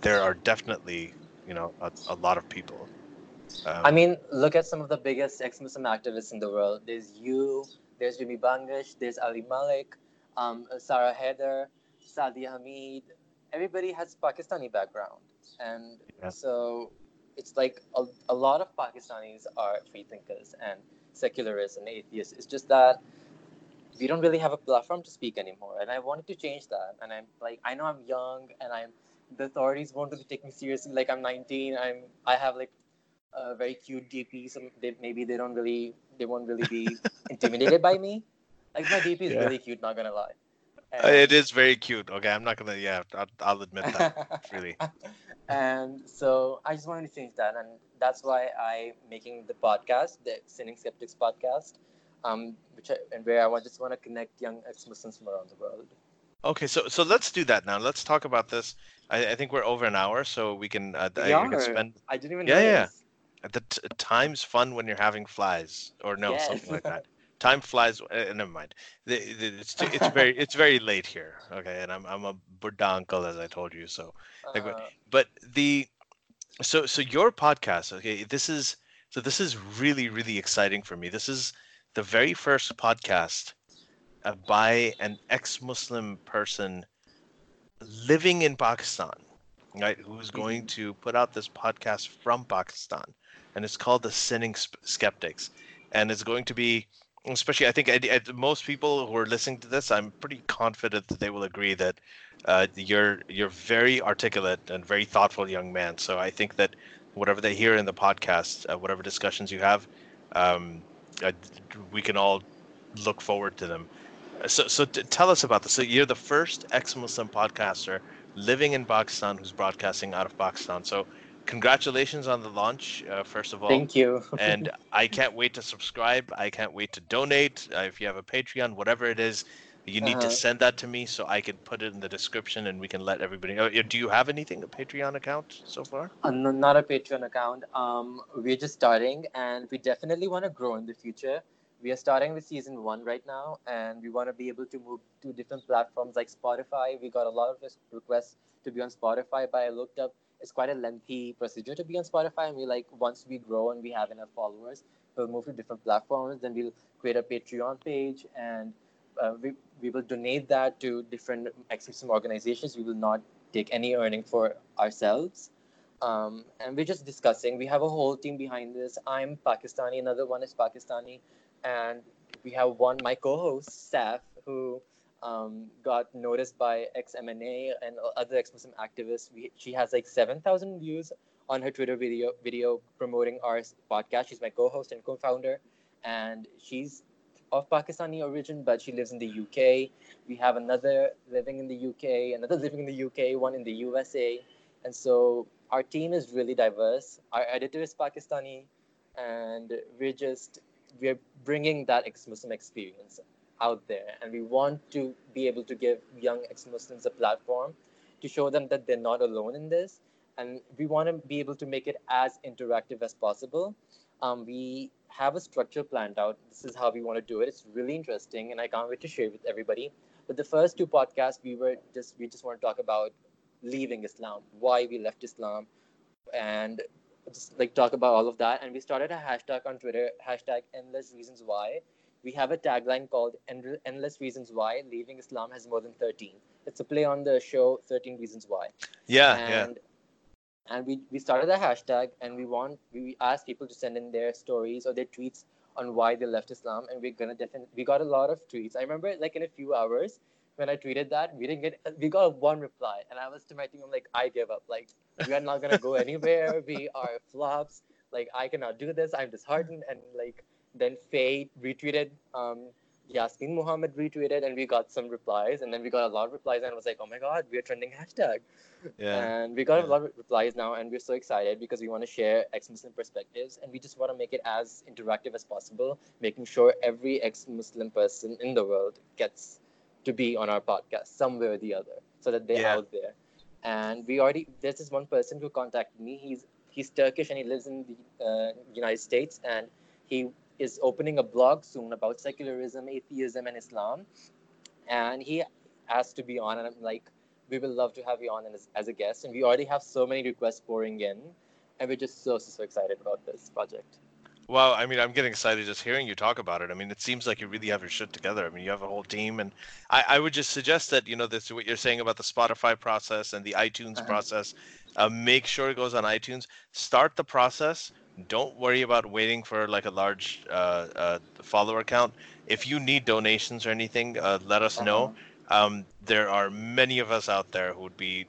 there are definitely you know a, a lot of people. Um, I mean, look at some of the biggest ex-Muslim activists in the world. There's you, there's Jimmy Bangash, there's Ali Malik, um, Sarah Haider, Sadia Hamid. Everybody has Pakistani background, and Yeah. so it's like a, a lot of Pakistanis are free thinkers and secularists and atheists. It's just that we don't really have a platform to speak anymore, and I wanted to change that. And I'm like, I know I'm young, and I'm the authorities won't really take me seriously. Like I'm 19, I'm I have like a very cute DP. so they, maybe they don't really they won't really be intimidated by me. Like my DP is Yeah. really cute, not gonna lie. uh, it is very cute. Okay, I'm not gonna. Yeah, I'll, I'll admit that. really. and so I just wanted to change that, and that's why I'm making the podcast, the Sinning Skeptics podcast, um, which I, and where I just want to connect young ex-Muslims from around the world. Okay, so so let's do that now. Let's talk about this. I, I think we're over an hour, so we can. Uh, We I- can spend I didn't even Yeah, know yeah. the t- time's fun when you're having flies, or no, Yes. something like that. Time flies. Uh, never mind. The, the, it's too, it's very it's very late here. Okay, and I'm I'm a Buddha uncle as I told you. So, Like, Uh, but the so so your podcast. Okay, this is so this is really really exciting for me. This is the very first podcast uh, by an ex-Muslim person living in Pakistan, right? Who's going to put out this podcast from Pakistan, and it's called the Sinning Skeptics, and it's going to be, especially I think I, I- most people who are listening to this, I'm pretty confident that they will agree that uh, you're you're very articulate and very thoughtful young man. So I think that whatever they hear in the podcast, uh, whatever discussions you have, um, we can all look forward to them. So, so t- tell us about this. So, you're the first ex-Muslim podcaster living in Pakistan who's broadcasting out of Pakistan. So, congratulations on the launch, uh, first of all. thank you. and I can't wait to subscribe. I can't wait to donate. Uh, if you have a Patreon, whatever it is, you need to Uh-huh. send that to me so I can put it in the description and we can let everybody know. Uh, Do you have anything, a Patreon account so far? Uh, no, not a Patreon account. Um, we're just starting, and we definitely want to grow in the future. We are starting with season one right now, and we want to be able to move to different platforms like Spotify. We got a lot of requests to be on Spotify, but I looked up. It's quite a lengthy procedure to be on Spotify, and we like once we grow and we have enough followers, we'll move to different platforms. Then we'll create a Patreon page, and uh, we we will donate that to different ex-Muslim organizations. We will not take any earning for ourselves um, and we're just discussing. We have a whole team behind this. I'm Pakistani, another one is Pakistani, and we have one my co-host Saf who um, got noticed by ex-MNA and other ex-Muslim activists. We, she has like seven thousand views on her Twitter video video promoting our podcast. She's my co-host and co-founder, and she's of Pakistani origin, but she lives in the UK. We have another living in the UK, another living in the UK, one in the USA, and so our team is really diverse. Our editor is Pakistani, and we're just we're bringing that ex-Muslim experience out there, and we want to be able to give young ex-Muslims a platform to show them that they're not alone in this, and we want to be able to make it as interactive as possible. Um, we have a structure planned out. This is how we want to do it. It's really interesting, and I can't wait to share it with everybody. But the first two podcasts, we were just we just want to talk about leaving Islam, why we left Islam, and just like talk about all of that. And we started a hashtag on Twitter, hashtag endless reasons why. We have a tagline called Endless Reasons Why Leaving Islam Has More Than 13. It's a play on the show 13 Reasons Why. Yeah, yeah. and and we, we started a hashtag and we want we asked people to send in their stories or their tweets on why they left Islam and we're gonna definitely we got a lot of tweets. I remember like in a few hours when I tweeted that we didn't get we got one reply and I was to my team I'm like I give up like we are not gonna go anywhere we are flops like I cannot do this I'm disheartened and like then Faye retweeted um Yasmine Mohammed retweeted and we got some replies and then we got a lot of replies and I was like oh my god we are trending hashtag Yeah. and we got Yeah. a lot of replies now, and we're so excited because we want to share ex-Muslim perspectives, and we just want to make it as interactive as possible, making sure every ex-Muslim person in the world gets to be on our podcast somewhere or the other, so that they're Yeah. out there. And we already there's this one person who contacted me. He's he's Turkish and he lives in the uh, United States, and he is opening a blog soon about secularism, atheism, and Islam. And he asked to be on, and I'm like, we will love to have you on as, as a guest. And we already have so many requests pouring in, and we're just so so, so excited about this project. Well, I mean, I'm getting excited just hearing you talk about it. I mean, it seems like you really have your shit together. I mean, you have a whole team, and I, I would just suggest that you know this what you're saying about the Spotify process and the iTunes Uh-huh. process. Uh, make sure it goes on iTunes. Start the process. Don't worry about waiting for like a large uh, uh, follower count. If you need donations or anything, uh, let us know. Um, there are many of us out there who would be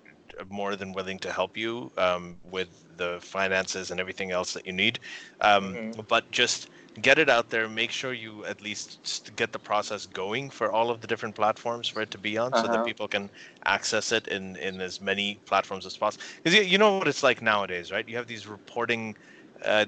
more than willing to help you um, with the finances and everything else that you need. Um, Mhm. But just get it out there. Make sure you at least get the process going for all of the different platforms for it to be on, so that Uh-huh. people can access it in in as many platforms as possible. Because you, you know what it's like nowadays, right? You have these reporting. Uh,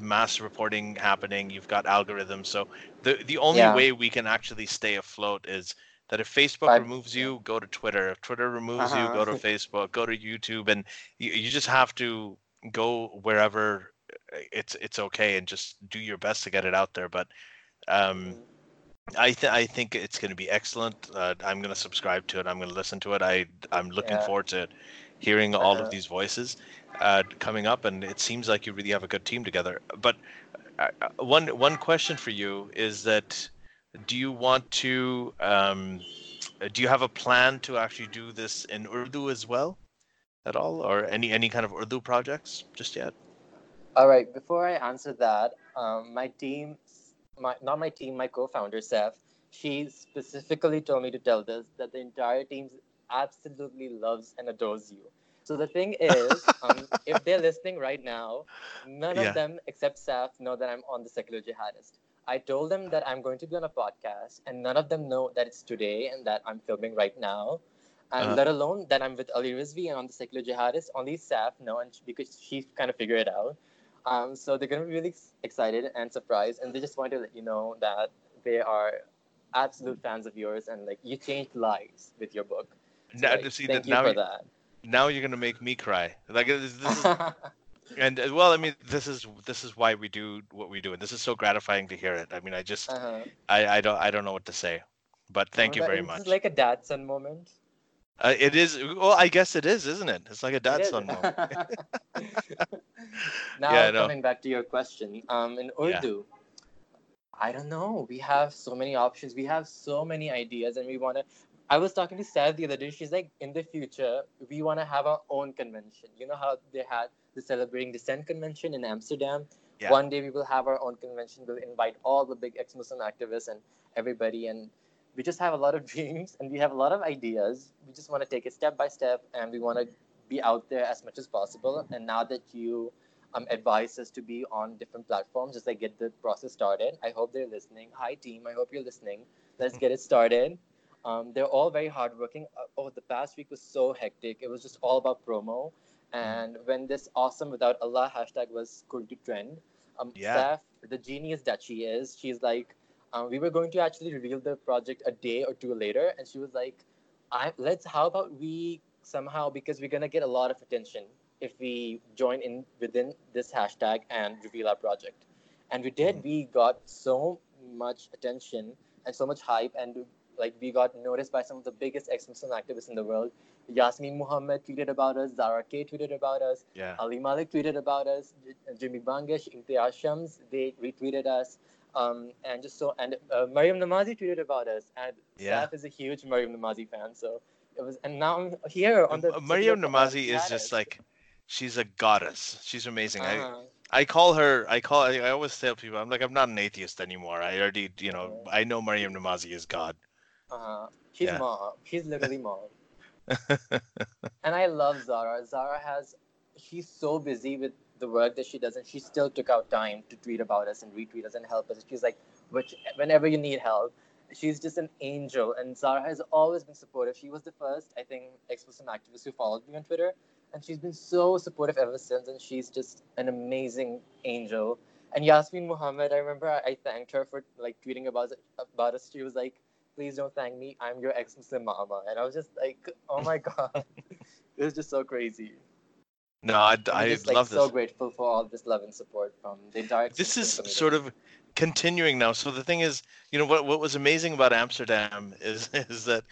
mass reporting happening. You've got algorithms, so the the only Yeah. way we can actually stay afloat is that if Facebook But- removes you, go to Twitter. If Twitter removes you, Uh-huh. go to Facebook, go to YouTube, and you, you just have to go wherever uh, it's it's okay and just do your best to get it out there. But um, I th- I think it's going to be excellent. Uh, I'm going to subscribe to it. I'm going to listen to it. I I'm looking Yeah. forward to hearing all Uh-huh. of these voices uh, coming up, and it seems like you really have a good team together. But uh, uh, one one question for you is that do you want to um, do you have a plan to actually do this in Urdu as well at all, or any any kind of Urdu projects just yet? All right. Before I answer that, um, my team, my not my team, my co-founder Saf, she specifically told me to tell this that the entire team absolutely loves and adores you. So the thing is, um, if they're listening right now, none Yeah. of them except Saf know that I'm on the secular jihadist. I told them that I'm going to be on a podcast, and none of them know that it's today and that I'm filming right now. And Uh-huh. let alone that I'm with Ali Rizvi and on the secular jihadist. Only Saf know, and because she kind of figured it out. Um, so they're gonna be really excited and surprised, and they just want to let you know that they are absolute fans of yours, and like you changed lives with your book. So, Now, like, see, thank that you now, for you- that. Now you're gonna make me cry. Like this, this is, and uh, well, I mean, this is this is why we do what we do, and this is so gratifying to hear it. I mean, I just uh-huh. I I don't I don't know what to say, but thank you very much. like a dad son moment. Uh, it is well, I guess it is, isn't it? It's like a son moment. now Yeah, coming back to your question, um, in Yeah. Urdu, I don't know. We have so many options. We have so many ideas, and we want to. I was talking to Sarah the other day. She's like, in the future, we want to have our own convention. You know how they had the Celebrating Dissent convention in Amsterdam. Yeah. One day we will have our own convention. We'll invite all the big ex-Muslim activists and everybody, and we just have a lot of dreams and we have a lot of ideas. We just want to take it step by step, and we want to be out there as much as possible. And now that you um, advise us to be on different platforms, just like get the process started. I hope they're listening. Hi team, I hope you're listening. Let's get it started. Um, they're all very hardworking. Uh, oh, the past week was so hectic. It was just all about promo. And when this awesome without Allah hashtag was going to trend, um, Yeah. Saf, the genius that she is, she's like, um, we were going to actually reveal the project a day or two later, and she was like, I let's how about we somehow because we're gonna get a lot of attention if we join in within this hashtag and reveal our project. And we did. We got so much attention and so much hype, and like we got noticed by some of the biggest ex-Muslim activists in the world. Yasmine Mohammed tweeted about us. Zara Kay tweeted about us. Yeah. Ali Malik tweeted about us. J- Jimmy Bangash, Imtiaz Shams, they retweeted us. Um, and just so, and uh, Maryam Namazie tweeted about us. And Yeah. Saf is a huge Maryam Namazie fan. So it was, and now I'm here on the. Uh, Maryam Namazie is just like she's a goddess. She's amazing. I Uh-huh. I call her. I call. I, I always tell people. I'm like I'm not an atheist anymore. I already you know I know Maryam Namazie is God. Uh-huh. She's Yeah. mom. She's literally mom. and I love Zara. Zara has, she's so busy with the work that she does, and she still took out time to tweet about us and retweet us and help us. She's like, which whenever you need help, she's just an angel. And Zara has always been supportive. She was the first, I think, ex-Muslim activist who followed me on Twitter, and she's been so supportive ever since. And she's just an amazing angel. And Yasmine Mohammed, I remember I thanked her for like tweeting about about us. She was like, please don't thank me. I'm your ex-Muslim mama. And I was just like, oh my god, it was just so crazy. No, I, I'm I just like love so this. grateful for all this love and support from the entire. This is community. sort of continuing now. So the thing is, you know, what what was amazing about Amsterdam is is that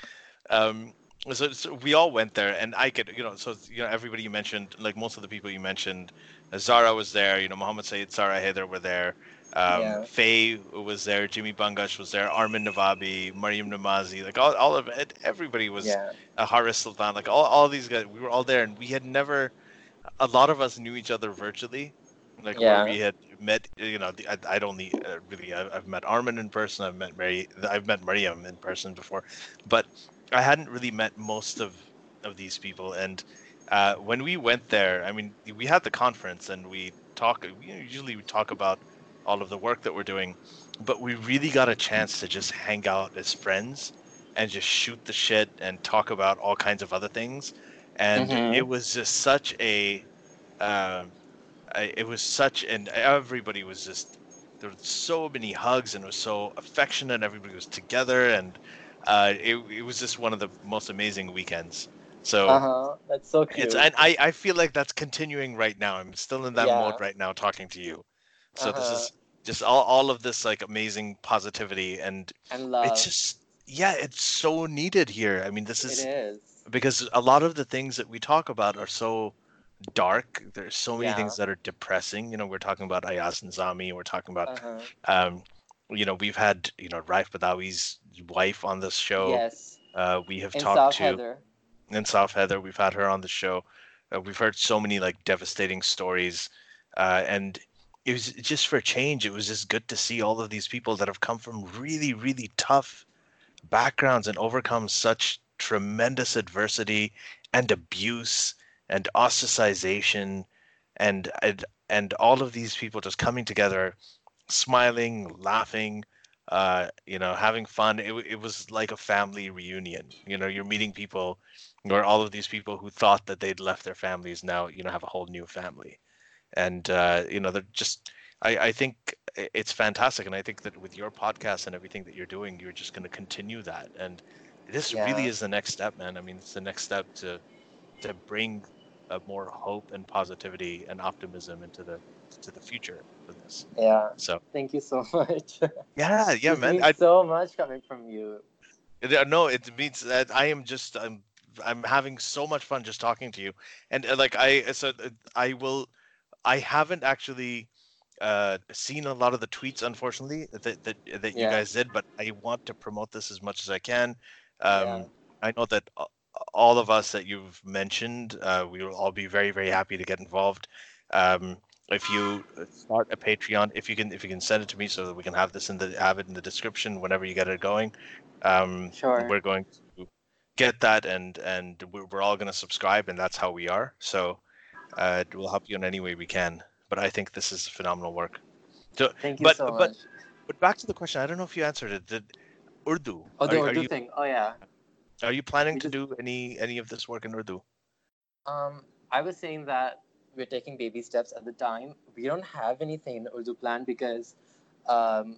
um, so, so we all went there, and I could, you know, so you know, everybody you mentioned, like most of the people you mentioned, uh, Zara was there, you know, Muhammad Syed, Sarah Haider were there. Um, Yeah. Faye was there, Jimmy Bangash was there, Armin Navabi, Maryam Namazie, like all, all of it, everybody was yeah, uh, Haris Sultan, like all, all these guys, we were all there, and we had never, a lot of us knew each other virtually, like Yeah. where we had met, you know, I, I'd only uh, really, I, I've met Armin in person, I've met Mary, I've met Maryam in person before, but I hadn't really met most of, of these people, and uh, when we went there, I mean, we had the conference, and we talk, we usually we talk about all of the work that we're doing, but we really got a chance to just hang out as friends and just shoot the shit and talk about all kinds of other things. And Mhm. it was just such a, I- it was such, and everybody was just, there were so many hugs and it was so affectionate. Everybody was together and uh, it, it was just one of the most amazing weekends. So uh huh. That's so cute. it's, and I, I feel like that's continuing right now. I'm still in that Yeah. mode right now talking to you. So this Uh-huh. is just all, all of this like amazing positivity and and love. it's just yeah it's so needed here i mean this is is. because a lot of the things that we talk about are so dark there's so many things that are depressing you know we're talking about ayaz and zami we're talking about Uh-huh. um you know we've had you know raif badawi's wife on this show Yes. uh we have talked South to Heather. and South Heather. We've had her on the show. Uh, we've heard so many like devastating stories, uh, and it was just for a change. It was just good to see all of these people that have come from really, really tough backgrounds and overcome such tremendous adversity and abuse and ostracization, and and and all of these people just coming together, smiling, laughing. Uh, you know, having fun. It, it was like a family reunion. You know, you're meeting people or all of these people who thought that they'd left their families now you know have a whole new family and uh, you know they're just I, I think it's fantastic. And i think that with your podcast and everything that you're doing you're just going to continue that. And this really is the next step man. I mean it's the next step to to bring a more hope and positivity and optimism into the to the future for this. Yeah. so. Thank you so much. yeah yeah man. I, so much coming from you. No, it means that I am just I'm I'm having so much fun just talking to you, and uh, like I so uh, I will I haven't actually uh seen a lot of the tweets unfortunately that that, that you guys did, but I want to promote this as much as I can. Um, Yeah. I know that all of us that you've mentioned, uh, we will all be very very happy to get involved. Um, if you start a Patreon, if you can if you can send it to me so that we can have this in the have it in the description whenever you get it going. Um, Sure. we're going to get that and and we're, we're all going to subscribe and that's how we are so uh, we'll help you in any way we can but i think this is phenomenal work so Thank you but- so much. but back to the question i don't know if you answered it did urdu Oh, the are, are Urdu you thing. Oh, yeah. are you planning We to do any any of this work in urdu Um, I was saying that we're taking baby steps at the time. We don't have anything in Urdu plan because um,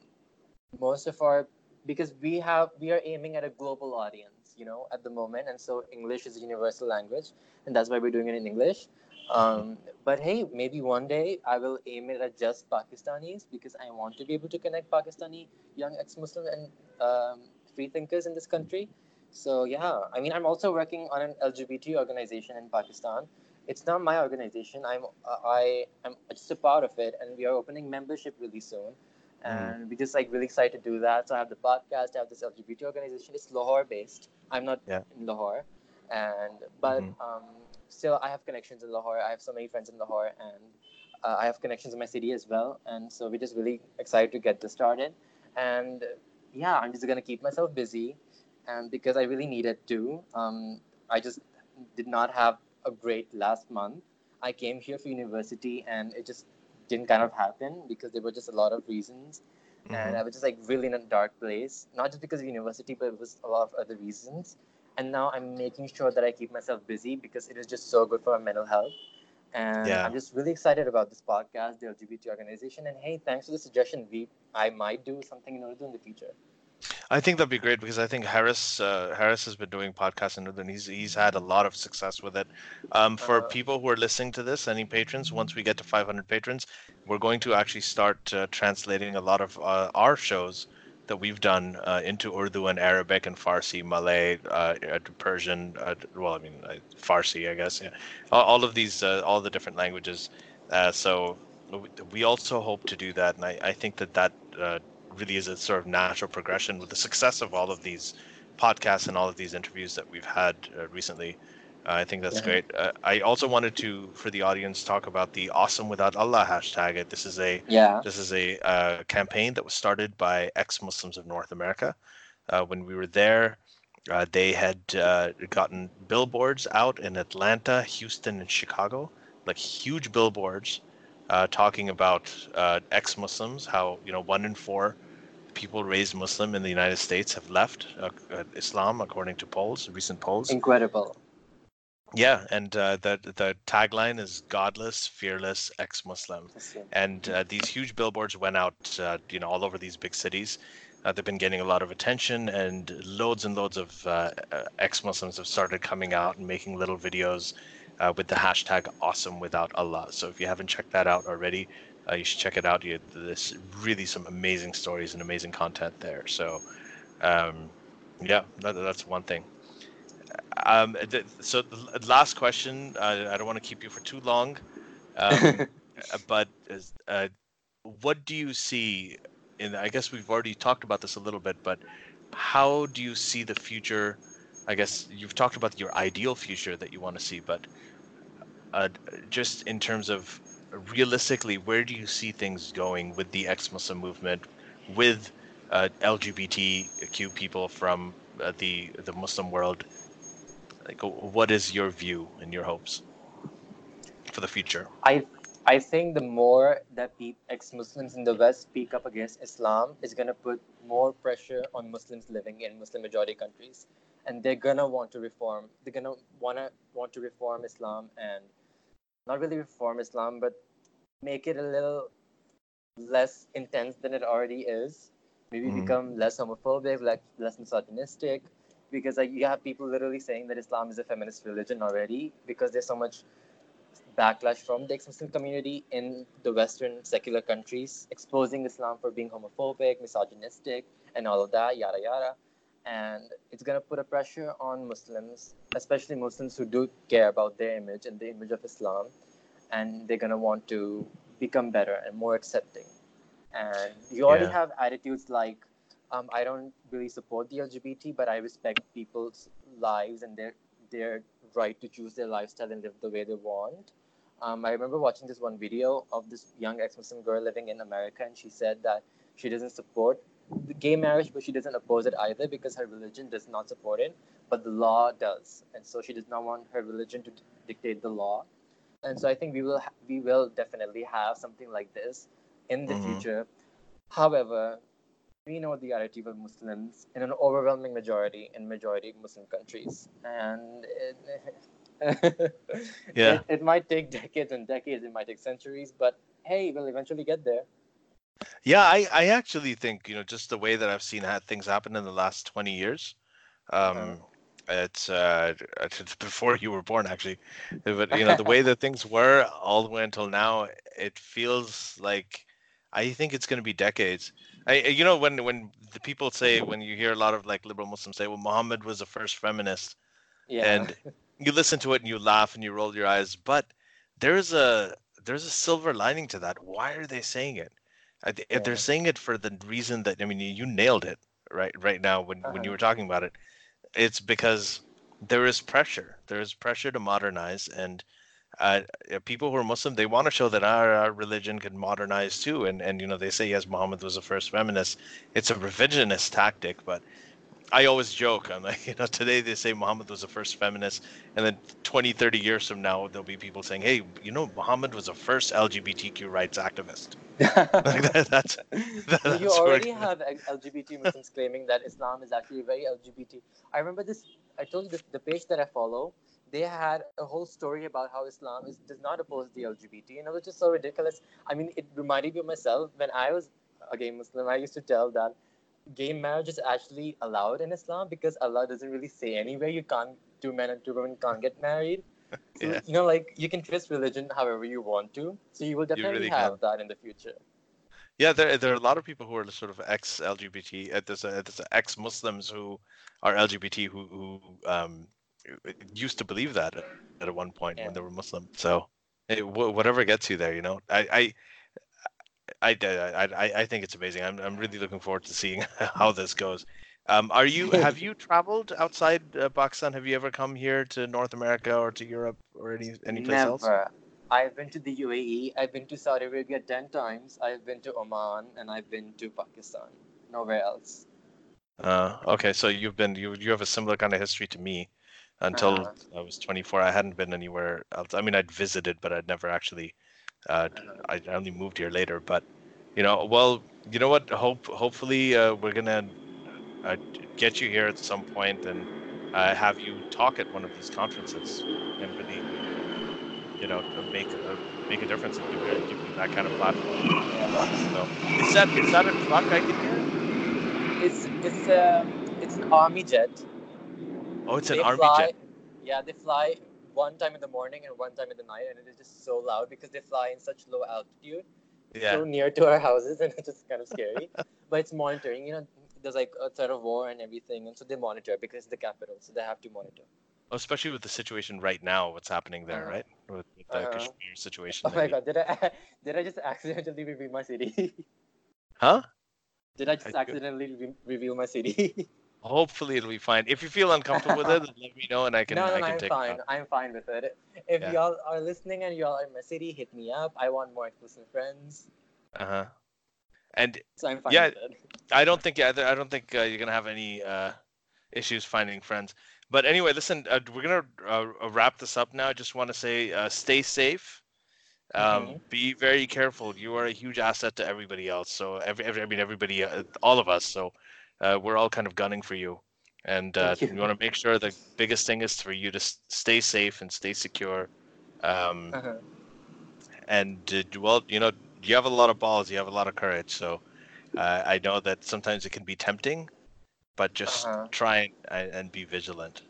most of our because we have we are aiming at a global audience, you know, at the moment, and so English is a universal language, and that's why we're doing it in English. Um, but hey, maybe one day I will aim it at just Pakistanis because I want to be able to connect Pakistani young ex-Muslim and um, free thinkers in this country. So yeah, I mean, I'm also working on an LGBT organization in Pakistan. It's not my organization. I'm uh, I am just a part of it, and we are opening membership really soon. And we're just like really excited to do that. So I have the podcast. I have this LGBT organization. It's Lahore based. I'm not Yeah. in Lahore, and but Mhm. um, still I have connections in Lahore. I have so many friends in Lahore, and uh, I have connections in my city as well. And so we're just really excited to get this started. And yeah, I'm just gonna keep myself busy and because I really needed to. Um, I just did not have a great last month. I came here for university, and it just didn't kind of happen because there were just a lot of reasons, and Mhm. I was just like really in a dark place. Not just because of university, but it was a lot of other reasons. And now I'm making sure that I keep myself busy because it is just so good for my mental health. And Yeah. I'm just really excited about this podcast, the LGBT organization. And hey, thanks for the suggestion. We I might do something in Urdu in the future. I think that'd be great because I think Haris uh, Haris has been doing podcasts in and he's he's had a lot of success with it. Um, for Uh, people who are listening to this, any patrons, once we get to 500 patrons, we're going to actually start uh, translating a lot of uh, our shows that we've done uh, into Urdu and Arabic and Farsi, Malay, uh, Persian. Uh, well, I mean uh, Farsi, I guess. Yeah, all, all of these, uh, all the different languages. Uh, so we- also hope to do that, and I, I think that that really is a sort of natural progression with the success of all of these podcasts and all of these interviews that we've had recently. I think that's Yeah. great. Uh, I also wanted to, for the audience, talk about the "Awesome Without Allah" hashtag. This is a Yeah. this is a uh, campaign that was started by ex-Muslims of North America. Uh, when we were there, uh, they had uh, gotten billboards out in Atlanta, Houston, and Chicago, like huge billboards, uh, talking about uh, ex-Muslims, how you know one in four people raised Muslim in the United States have left uh, uh, Islam, according to polls, recent polls. Incredible. Yeah, and uh, the the tagline is "Godless, fearless, ex-Muslim." and uh, these huge billboards went out uh, you know all over these big cities. Uh, they've been getting a lot of attention and loads and loads of uh, uh, ex-muslims have started coming out and making little videos uh, with the hashtag awesome without allah. So if you haven't checked that out already uh, you should check it out. You, there's really some amazing stories and amazing content there. So um, yeah that, that's one thing um, so the last question uh, i don't want to keep you for too long um, uh, but uh, what do you see in i guess we've already talked about this a little bit but how do you see the future? I guess you've talked about your ideal future that you want to see but uh, just in terms of realistically where do you see things going with the ex-muslim movement with uh, lgbtq people from uh, the the muslim world like what is your view and your hopes for the future I I think the more that ex-Muslims in the West speak up against Islam is gonna put more pressure on Muslims living in Muslim majority countries, and they're gonna want to reform. They're gonna wanna want to reform Islam and not really reform Islam, but make it a little less intense than it already is. Maybe Mhm. become less homophobic, like less misogynistic, because like you have people literally saying that Islam is a feminist religion already because there's so much backlash from the ex-Muslim community in the Western secular countries, exposing Islam for being homophobic, misogynistic, and all of that, yada yada. And it's gonna put a pressure on Muslims, especially Muslims who do care about their image and the image of Islam, and they're gonna want to become better and more accepting. And you already Yeah. have attitudes like, um, I don't really support the LGBT, but I respect people's lives and their their right to choose their lifestyle and live the way they want. Um, I remember watching this one video of this young ex-Muslim girl living in America, and she said that she doesn't support the gay marriage, but she doesn't oppose it either because her religion does not support it, but the law does, and so she does not want her religion to dictate the law. And so I think we will ha- we will definitely have something like this in the Mhm. future. However, we know the of Muslims in an overwhelming majority in majority Muslim countries, and it, Yeah. it, it might take decades and decades. It might take centuries, but hey, we'll eventually get there. Yeah, I, I actually think, you know, just the way that I've seen things happen in the last 20 years, um, it's uh, it's before you were born, actually. But, you know, the way that things were all the way until now, it feels like I think it's going to be decades. I, you know, when when the people say, when you hear a lot of like liberal Muslims say, well, Muhammad was the first feminist, Yeah. and you listen to it and you laugh and you roll your eyes but there's a there's a silver lining to that. Why are they saying it? If they're saying it for the reason that i mean you, nailed it right right now when, when you Uh-huh. were talking about it. It's because there is pressure. There is pressure to modernize and uh, uh, people who are muslim they want to show that our, our religion can modernize too and and you know they say yes muhammad was the first feminist it's a revisionist tactic but I always joke. I'm like, you know, today they say Muhammad was the first feminist, and then 20, 30 years from now, there'll be people saying, hey, you know, Muhammad was the first LGBTQ rights activist. Like that, that's So that's you already have LGBT Muslims claiming that Islam is actually very LGBT. I remember this. I told you this, the page that I follow. They had a whole story about how Islam is does not oppose the LGBT, and it was just so ridiculous. I mean, it reminded me of myself when I was a gay Muslim. I used to tell that gay marriage is actually allowed in Islam because Allah doesn't really say anywhere you can't two men and two women can't get married. So, Yeah. you know, like you can twist religion however you want to. So you will definitely really have that in the future. Yeah, there there are a lot of people who are sort of ex LGBT. Uh, there's a, there's ex Muslims who are LGBT who who um used to believe that at, at one point Yeah. when they were Muslim. So it, wh- whatever gets you there, you know. I I. I, I, I, I think it's amazing. I'm, I'm really looking forward to seeing how this goes. Um, are you have you traveled outside uh, Pakistan? Have you ever come here to North America or to Europe or any any place Never. else? I've been to the UAE. I've been to Saudi Arabia ten times. I've been to Oman and I've been to Pakistan. Nowhere else. Uh, okay, so you've been you you have a similar kind of history to me. Until Uh-huh. I was 24, I hadn't been anywhere else. I mean, I'd visited, but I'd never actually. Uh. I only moved here later. But you know, well, you know what? Hope hopefully uh, we're gonna uh, get you here at some point and uh, have you talk at one of these conferences and really, you know, to make a, make a difference and give you, give you that kind of platform. So, is that is that a truck I can hear? It's it's um it's an army jet. Oh, it's an army fly, jet. Yeah, they fly one time in the morning and one time in the night, and it is just so loud because they fly in such low altitude, Yeah. so near to our houses, and it's just kind of scary. but it's monitoring. You know, there's like a threat of war and everything, and so they monitor because it's the capital, so they have to monitor. Oh, especially with the situation right now, what's happening there, Uh-huh. right? With, with the Uh-huh. Kashmir situation. Oh my god, did I did I just accidentally reveal my city? Huh? did I just I accidentally re- reveal my city? Hopefully it'll be fine. If you feel uncomfortable with it, let me know and I can no, no, I can I'm take fine. it. I'm fine with it. If Yeah. y'all are listening and y'all are in my city, hit me up. I want more exclusive friends, Uh-huh. And so I'm fine Yeah, with it. I don't think yeah, I don't think uh, you're gonna have any uh, issues finding friends. But anyway, listen, uh, we're gonna uh, uh, wrap this up now. I just want to say, uh, stay safe. Um, Mhm. Be very careful. You are a huge asset to everybody else. So every, every I mean everybody, uh, all of us. So uh, we're all kind of gunning for you, and uh, you. we want to make sure the biggest thing is for you to stay safe and stay secure. Um, Uh-huh. and uh, well, you know, you have a lot of balls, you have a lot of courage. So uh, I know that sometimes it can be tempting, but just Uh-huh. try and, and and be vigilant.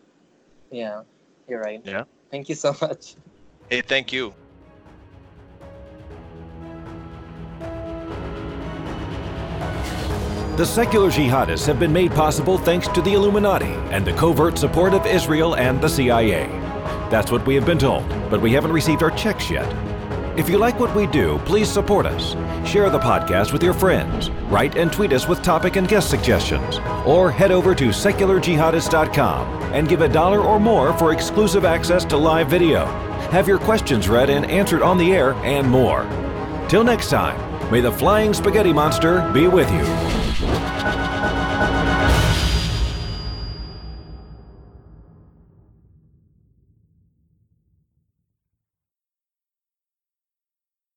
Yeah, you're right. Yeah. Thank you so much. Hey, thank you. The secular jihadists have been made possible thanks to the Illuminati and the covert support of Israel and the CIA. That's what we have been told, but we haven't received our checks yet. If you like what we do, please support us. Share the podcast with your friends. Write and tweet us with topic and guest suggestions. Or head over to secularjihadist.com and give a dollar or more for exclusive access to live video. Have your questions read and answered on the air, and more. Till next time, may the flying spaghetti monster be with you.